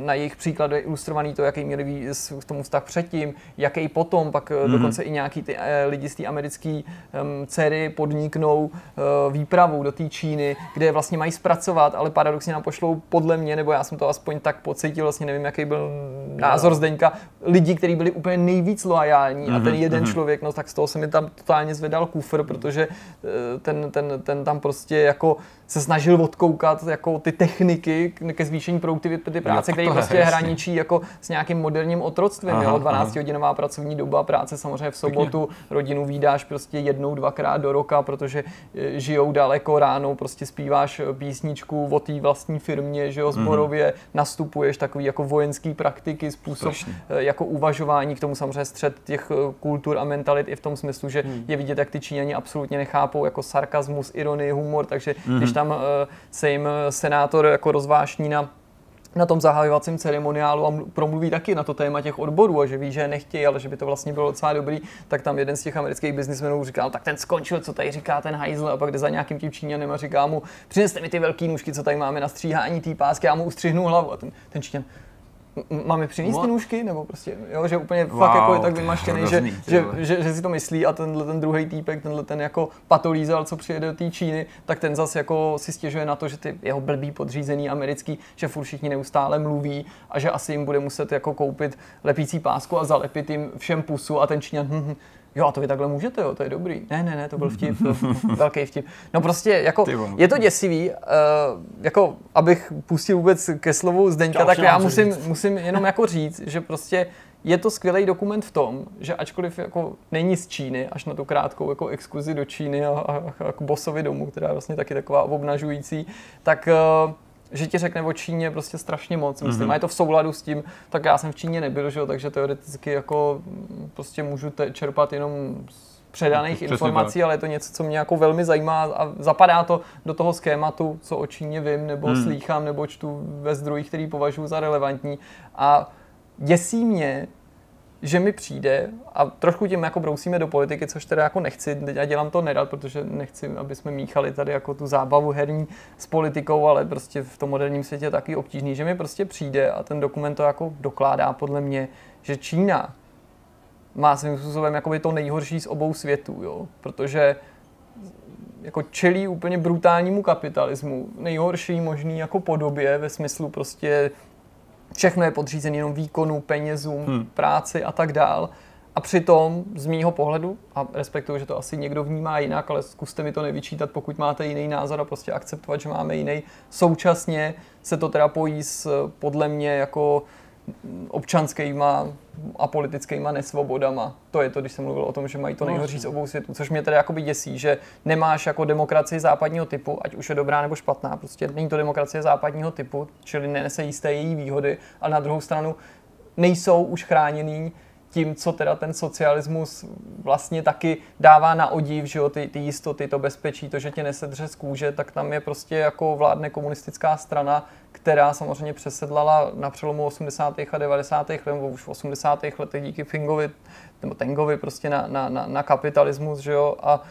na jejich příkladu je ilustrovaný to, jaký měli v tomu vztah předtím, jaký potom, pak mm. dokonce i nějaký ty e, lidi z té americké um, dcery podniknou uh, výpravu do té Číny, kde vlastně mají zpracovat, ale paradoxně nám pošlou podle mě, nebo já jsem to aspoň tak pocítil, vlastně nevím, jaký byl názor Zdeňka, lidi, kteří byli úplně nejvíc loajální mm-hmm. a ten mhm, jeden mm-hmm. člověk, no tak z toho se mi tam totálně zvedal kufr, protože eh, ten, ten, ten tam prostě jako se snažil odkoukat jako ty techniky ke zvýšení produktivity práce, které prostě hraničí jako s nějakým moderním otroctvím. Aha, jo? 12 aha. hodinová pracovní doba, práce samozřejmě v sobotu, Pěkně. rodinu výdáš prostě jednou, dvakrát do roka, protože e, žijou daleko ráno, prostě zpíváš písničku o té vlastní firmě, že jo, zborově, mm. nastupuješ takový jako vojenský praktiky, způsob Strašně. E, jako uvažování, k tomu samozřejmě střed těch e, kultur a mentalit i v tom smyslu, že mm. je vidět, jak ty Číňani absolutně nechápou jako sarkazmus, ironii, humor, takže mm. když tam eh, se jim eh, senátor jako rozvášní na na tom zahajovacím ceremoniálu a promluví taky na to téma těch odborů a že ví, že nechtějí, ale že by to vlastně bylo docela dobrý, tak tam jeden z těch amerických biznismenů říkal, tak ten skončil, co tady říká ten hajzl. A pak jde za nějakým tím Číňanem a říká mu, přineste mi ty velké nůžky, co tady máme na stříhání té pásky, já mu ustřihnu hlavu a ten, ten Číňan, máme přinést ty nůžky, nebo prostě, jo, že úplně wow, fakt jako je tak vymaštěný, že, že, že, že, si to myslí a tenhle ten druhý týpek, tenhle ten jako patolízal, co přijede do té Číny, tak ten zase jako si stěžuje na to, že ty jeho blbý podřízený americký, že furt všichni neustále mluví a že asi jim bude muset jako koupit lepící pásku a zalepit jim všem pusu a ten Číňan, hm, hm, jo a to vy takhle můžete, jo, to je dobrý. Ne, ne, ne, to byl vtip, velký vtip. No prostě, jako, je to děsivý, uh, jako, abych pustil vůbec ke slovu Zdeňka, tak já musím, musím jenom jako říct, že prostě je to skvělý dokument v tom, že ačkoliv jako není z Číny, až na tu krátkou jako exkluzi do Číny a, a, a k bosovi domů, která je vlastně taky taková obnažující, tak uh, že ti řekne o Číně prostě strašně moc, myslím, mm-hmm. a je to v souladu s tím, tak já jsem v Číně nebyl, že jo, takže teoreticky jako prostě můžu te- čerpat jenom z předaných Přesně informací, tak. ale je to něco, co mě jako velmi zajímá a zapadá to do toho schématu, co o Číně vím, nebo mm. slýchám, nebo čtu ve zdrojích, který považuji za relevantní a děsí mě, že mi přijde, a trošku tím jako brousíme do politiky, což teda jako nechci, já dělám to nerad, protože nechci, aby jsme míchali tady jako tu zábavu herní s politikou, ale prostě v tom moderním světě je taky obtížný, že mi prostě přijde a ten dokument to jako dokládá podle mě, že Čína má svým způsobem jakoby to nejhorší z obou světů, jo? protože jako čelí úplně brutálnímu kapitalismu, nejhorší možný jako podobě ve smyslu prostě všechno je podřízené jenom výkonu, penězům, hmm. práci a tak dál. A přitom z mýho pohledu, a respektuju, že to asi někdo vnímá jinak, ale zkuste mi to nevyčítat, pokud máte jiný názor a prostě akceptovat, že máme jiný. Současně se to teda pojí s podle mě jako občanskýma a politickýma nesvobodama. To je to, když jsem mluvil o tom, že mají to no, nejhorší z obou světů, což mě tedy jakoby děsí, že nemáš jako demokracii západního typu, ať už je dobrá nebo špatná, prostě není to demokracie západního typu, čili nenese jisté její výhody, a na druhou stranu nejsou už chráněný tím, co teda ten socialismus vlastně taky dává na odiv, že jo, ty, ty jistoty, to bezpečí, to, že tě nesedře z kůže, tak tam je prostě jako vládne komunistická strana, která samozřejmě přesedlala na přelomu 80. a 90. let, nebo už v 80. letech díky Fingovi, nebo Tengovi prostě na, na, na, na kapitalismus, že jo, a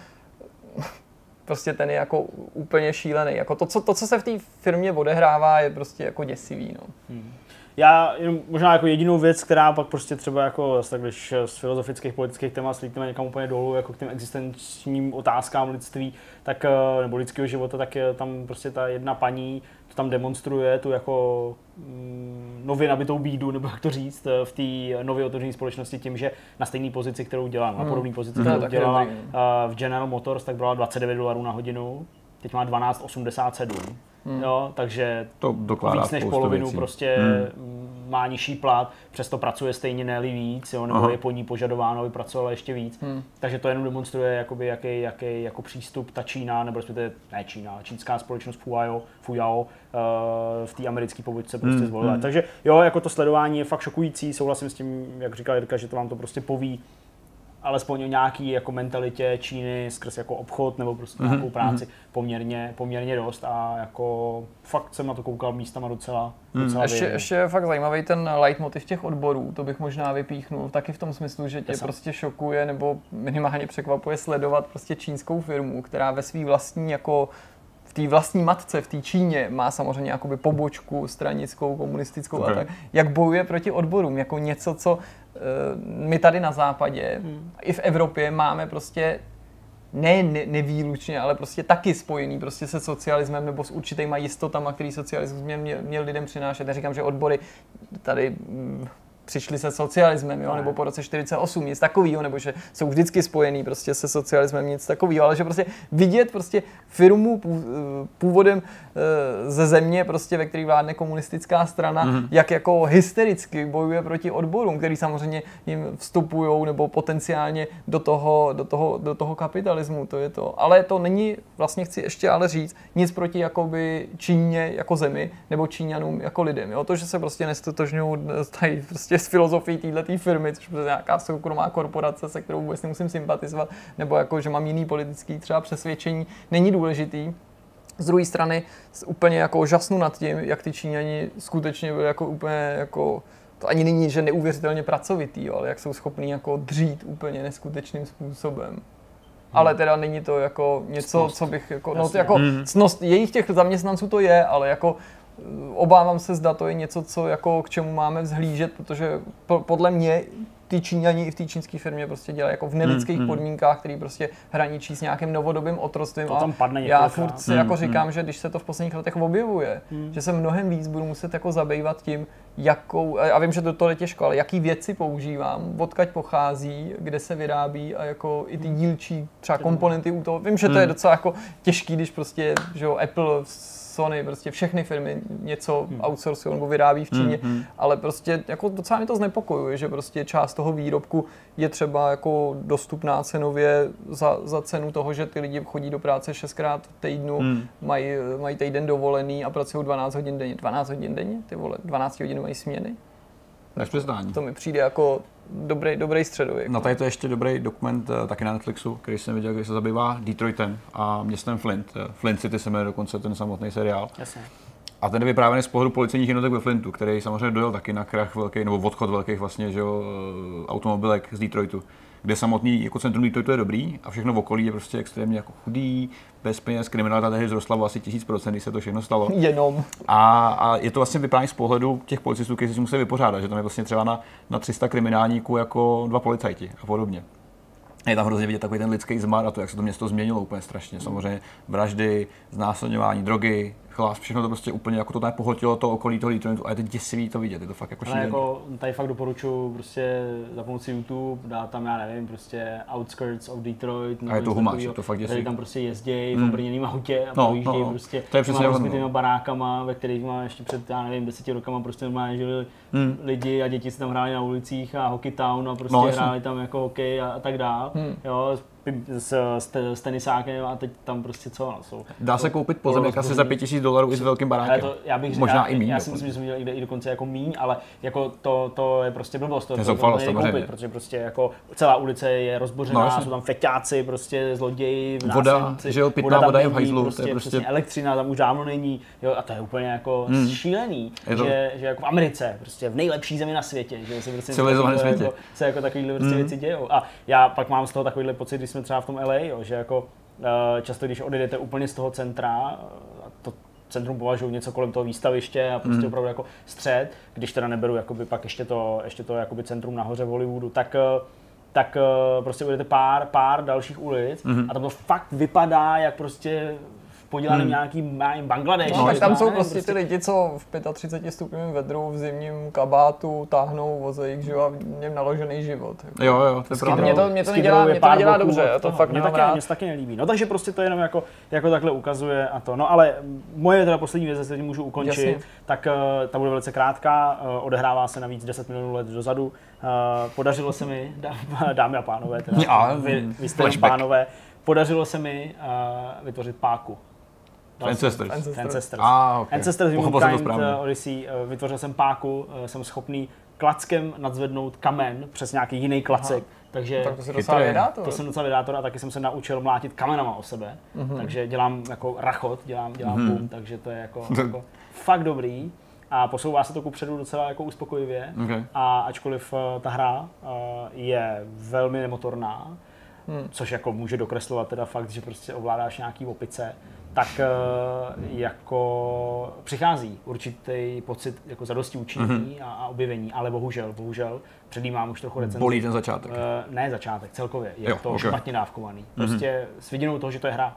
prostě ten je jako úplně šílený. Jako to, co, to, co se v té firmě odehrává, je prostě jako děsivý, no. Hmm. Já možná jako jedinou věc, která pak prostě třeba jako tak když z filozofických politických témat slítneme někam úplně dolů jako k těm existenčním otázkám lidství, tak, eh, nebo lidského života, tak je tam prostě ta jedna paní to tam demonstruje tu jako mm, nově nabitou bídu, nebo jak to říct, eh, v té nově otevřené společnosti tím, že na stejné pozici, kterou dělá, hmm. na podobné pozici, hmm. kterou dělala uh, v General Motors, tak byla 29 dolarů na hodinu, teď má 12,87 Hmm. Jo, takže to dokládá víc než polovinu věcí. prostě hmm. má nižší plat, přesto pracuje stejně ne víc, jo, nebo Aha. je po ní požadováno, aby pracovala ještě víc. Hmm. Takže to jenom demonstruje, jakoby, jaký, jaký jako přístup ta Čína, nebo respektive ne Čína, čínská společnost Fuyao, Fuyao uh, v té americké povodce prostě hmm. zvolila. Hmm. Takže jo, jako to sledování je fakt šokující, souhlasím s tím, jak říkal Jirka, že to vám to prostě poví alespoň o nějaký jako mentalitě Číny skrz jako obchod nebo prostě mm-hmm. nějakou práci mm-hmm. poměrně, poměrně dost a jako fakt jsem na to koukal místama docela, mm. docela ještě, ještě je fakt zajímavý ten leitmotiv těch odborů, to bych možná vypíchnul, taky v tom smyslu, že tě Jasem. prostě šokuje nebo minimálně překvapuje sledovat prostě čínskou firmu, která ve svý vlastní jako té vlastní matce v té Číně má samozřejmě jakoby pobočku stranickou, komunistickou okay. a tak, jak bojuje proti odborům, jako něco, co uh, my tady na západě hmm. i v Evropě máme prostě ne, ne nevýlučně, ale prostě taky spojený prostě se socialismem nebo s určitýma jistotama, který socialismus měl, měl, měl lidem přinášet. Neříkám, že odbory tady mm, přišli se socialismem, jo, nebo po roce 48, nic takového, nebo že jsou vždycky spojený prostě se socialismem, nic takového, ale že prostě vidět prostě firmu původem eh, ze země, prostě, ve které vládne komunistická strana, mm-hmm. jak jako hystericky bojuje proti odborům, který samozřejmě jim vstupují nebo potenciálně do toho, do toho, do toho kapitalismu, to je to. Ale to není, vlastně chci ještě ale říct, nic proti jakoby Číně jako zemi, nebo Číňanům jako lidem, jo. To, že se prostě nestotožňují tady prostě s filozofií této firmy, což je nějaká soukromá korporace, se kterou vůbec nemusím sympatizovat, nebo jako, že mám jiný politický třeba přesvědčení, není důležitý. Z druhé strany úplně jako žasnu nad tím, jak ty Číňani skutečně byli jako úplně jako to ani není, že neuvěřitelně pracovitý, ale jak jsou schopní jako dřít úplně neskutečným způsobem. Hmm. Ale teda není to jako něco, cnost. co bych jako, no, jako hmm. cnost jejich těch zaměstnanců to je, ale jako obávám se, zda to je něco, co jako k čemu máme vzhlížet, protože podle mě ty Číňani i v té čínské firmě prostě dělají jako v nelidských hmm, podmínkách, který prostě hraničí s nějakým novodobým otrostvím. To tam padne já furt si hmm, jako říkám, hmm. že když se to v posledních letech objevuje, hmm. že se mnohem víc budu muset jako zabývat tím, jakou, a vím, že to, to je těžko, ale jaký věci používám, odkaď pochází, kde se vyrábí a jako i ty dílčí třeba komponenty u toho. Vím, že to je hmm. docela jako těžký, když prostě, že jo, Apple Sony, prostě všechny firmy něco hmm. outsourcují nebo vyrábí v Číně, hmm, hmm. ale prostě jako docela mi to znepokojuje, že prostě část toho výrobku je třeba jako dostupná cenově za, za cenu toho, že ty lidi chodí do práce šestkrát týdnu, hmm. mají, mají týden dovolený a pracují 12 hodin denně. 12 hodin denně? Ty vole, 12 hodin mají směny? Než přiznání. To mi přijde jako dobrý, dobrý středověk. No tady to je ještě dobrý dokument eh, taky na Netflixu, který jsem viděl, který se zabývá Detroitem a městem Flint. Eh, Flint City se jmenuje dokonce ten samotný seriál. Jasně. A ten je vyprávěný z pohledu policejních jednotek ve Flintu, který samozřejmě dojel taky na krach velký, nebo odchod velkých vlastně, že jo, eh, automobilek z Detroitu kde samotný jako centrum Detroitu je dobrý a všechno v okolí je prostě extrémně jako chudý, bez peněz, kriminalita tehdy vzrostla o asi tisíc procent, když se to všechno stalo. Jenom. A, a je to vlastně vyprávění z pohledu těch policistů, kteří si musí vypořádat, že tam je vlastně třeba na, na 300 kriminálníků jako dva policajti a podobně. Je tam hrozně vidět takový ten lidský zmar a to, jak se to město změnilo úplně strašně. Samozřejmě vraždy, znásilňování, drogy, chlás, všechno to prostě úplně jako to tady pohltilo to okolí toho Detroitu a je to děsivý to vidět, je to fakt jako šílený. jako tady fakt doporučuji prostě za pomocí YouTube, dát tam, já nevím, prostě outskirts of Detroit. A je to humáč, je to fakt děsivý. tam prostě jezdí mm. v obrněným autě a no, projíždějí no, no. prostě to je přesně rozbitýma barákama, ve kterých má ještě před, já nevím, deseti rokama prostě normálně žili mm. lidi a děti si tam hráli na ulicích a hockey town a prostě no, hráli tam jako hokej a, a tak dál. Mm. Jo, s, s, s tenisákem a teď tam prostě co no, jsou. Dá se koupit pozemek asi za 5000 dolarů i s velkým barákem. To, já bych, Možná já, i míň. Já si myslím, že jsem viděl i dokonce jako míň, ale jako to, to je prostě blbost. To, to, to, to, koupit, protože prostě jako celá ulice je rozbořená, no, jsou tam feťáci, prostě zloději, Voda, že jo, pitná voda, voda je v hajzlu. Prostě, to je prostě... elektřina tam už dávno není, jo, a to je úplně jako hmm. šílený, je to... že, že, jako v Americe, prostě v nejlepší zemi na světě, že se prostě světě. Jako, se jako takovýhle prostě hmm. věci dějou. A já pak mám z toho takovýhle pocit, když jsme třeba v tom LA, jo, že jako eh, často, když odejdete úplně z toho centra, eh, to centrum považuji něco kolem toho výstaviště a prostě mm. opravdu jako střed, když teda neberu jakoby pak ještě to, ještě to jakoby centrum nahoře v Hollywoodu, tak eh, tak prostě ujdete pár, pár dalších ulic mm. a tam to fakt vypadá jak prostě podělaný hmm. nějaký Bangladeš. No, tak tam jsou prostě, prostě ty lidi, co v 35 stupňovém vedru v zimním kabátu táhnou vozejk, že a v něm naložený život. Jako. Jo, jo, to je pravda. Mě to, mě to nedělá, mě to nedělá dobře, to, to fakt mě taky, mě taky nelíbí. No takže prostě to jenom jako, jako takhle ukazuje a to. No ale moje teda poslední věc, jestli můžu ukončit, Jasně. tak uh, ta bude velice krátká, uh, odehrává se navíc 10 milionů let dozadu. Uh, podařilo se mi, dámy a pánové, teda, já, vy, vy jste pánové, podařilo se mi uh, vytvořit páku Ancestors. Ancestors. Ancestors. Ah, okay. Ancestors Pochopil jsem to Humankind správně. uh, Odyssey, uh, vytvořil jsem páku, uh, jsem schopný klackem nadzvednout kamen přes nějaký jiný klacek, takže Tak to se docela vydá to. jsem docela vydátor a taky jsem se naučil mlátit kamenama o sebe, Mhm. takže dělám jako rachot, dělám, dělám Mhm. boom, takže to je jako, jako fakt dobrý a posouvá se to kupředu docela jako uspokojivě. Okay. A ačkoliv ta hra je velmi nemotorná, Hmm. což jako může dokreslovat teda fakt, že prostě ovládáš nějaký opice, tak uh, jako přichází určitý pocit jako zadosti učinění a, a objevení, ale bohužel, bohužel, předjímám už trochu recenzi. Bolí ten začátek. Uh, ne začátek, celkově. Je Jo, to ok. špatně dávkovaný. Prostě s vidinou toho, že to je hra,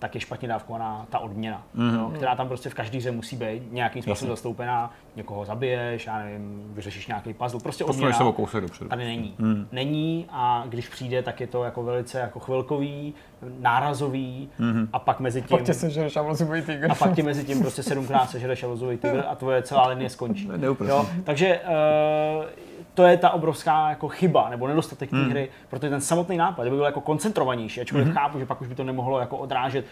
tak je špatně dávkovaná ta odměna, jo, která tam prostě v každý hře musí být nějakým způsobem zastoupená. Někoho zabiješ, já nevím, vyřešíš nějaký puzzle, prostě odměna se o kousek dopředu. tady není. Není a když přijde, tak je to jako velice jako chvilkový, nárazový a pak mezi tím... Pak tě sežereš a vlozový tygr. A pak ti mezi tím prostě sedmkrát sežereš šalozový tygr a tvoje celá linie skončí. Neúprosný. Jo? Takže uh, to je ta obrovská jako chyba nebo nedostatek té Hmm. hry, protože ten samotný nápad kdyby byl jako koncentrovanější, ačkoliv chápu, že pak už by to nemohlo jako odrážet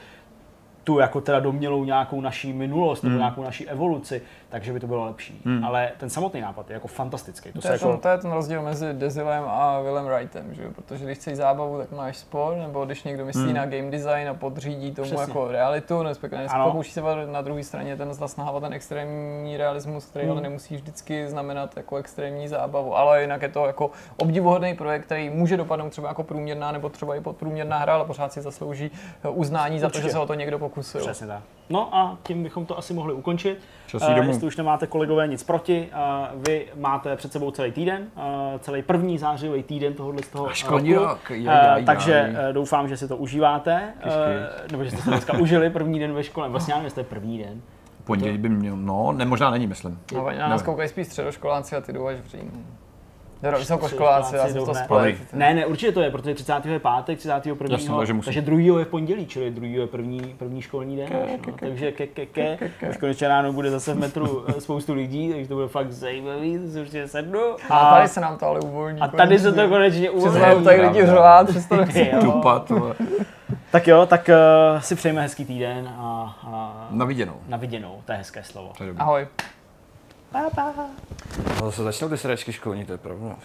tu jako teda domělou nějakou naší minulost Hmm. nebo nějakou naší evoluci, takže by to bylo lepší. Ale ten samotný nápad je jako fantastický. To, To se je, jako, ten, to je ten rozdíl mezi Dezilem a Willem Wrightem, že? jo? protože když chceš zábavu, tak máš spor, nebo když někdo myslí na game design a podřídí tomu Přesně. jako realitu, respektive Ano. pokouší se na druhé straně ten zase nahávat ten extrémní realismus, který ale nemusí vždycky znamenat jako extrémní zábavu, ale jinak je to jako obdivuhodný projekt, který může dopadnout třeba jako průměrná nebo třeba i podprůměrná hra, ale pořád si zaslouží uznání za to, Určitě. že se o to někdo pokusil. Přesně tak. No a tím bychom to asi mohli ukončit. Časí Eh, domů. jestli už nemáte kolegové nic proti, eh, vy máte před sebou celý týden, eh, celý první zářivý týden tohohle z toho školní roku. rok, jaj, jaj, takže jaj. doufám, že si to užíváte, Kiš, eh, nebo že jste se dneska užili první den ve škole. Vlastně já nevím, jestli to je první den. Pondělí by měl, no, ne, možná není, myslím. No, na nás koukají spíš středoškoláci a ty jdou až v říjnu. Teda vysokoškoláci, já jsem to splet. Ne, ne, určitě to je, protože 30. je pátek, 31. Jasně, takže musí. takže druhýho je v pondělí, čili druhý je první, první školní den. no, takže ke, ke, ke, už konečně ráno bude zase v metru eh, spoustu lidí, takže to bude fakt zajímavý, to si určitě sednu. A tady se nám to ale uvolní. a tady se to konečně uvolní. tady lidi řvát, přestane Jo. Dupat, vole. Tak jo, tak uh, si přejeme hezký týden a, a na viděnou. na viděnou, to je hezké slovo. To je dobrý. Ahoj. No, zase začnou ty sračky školní, to je pravda.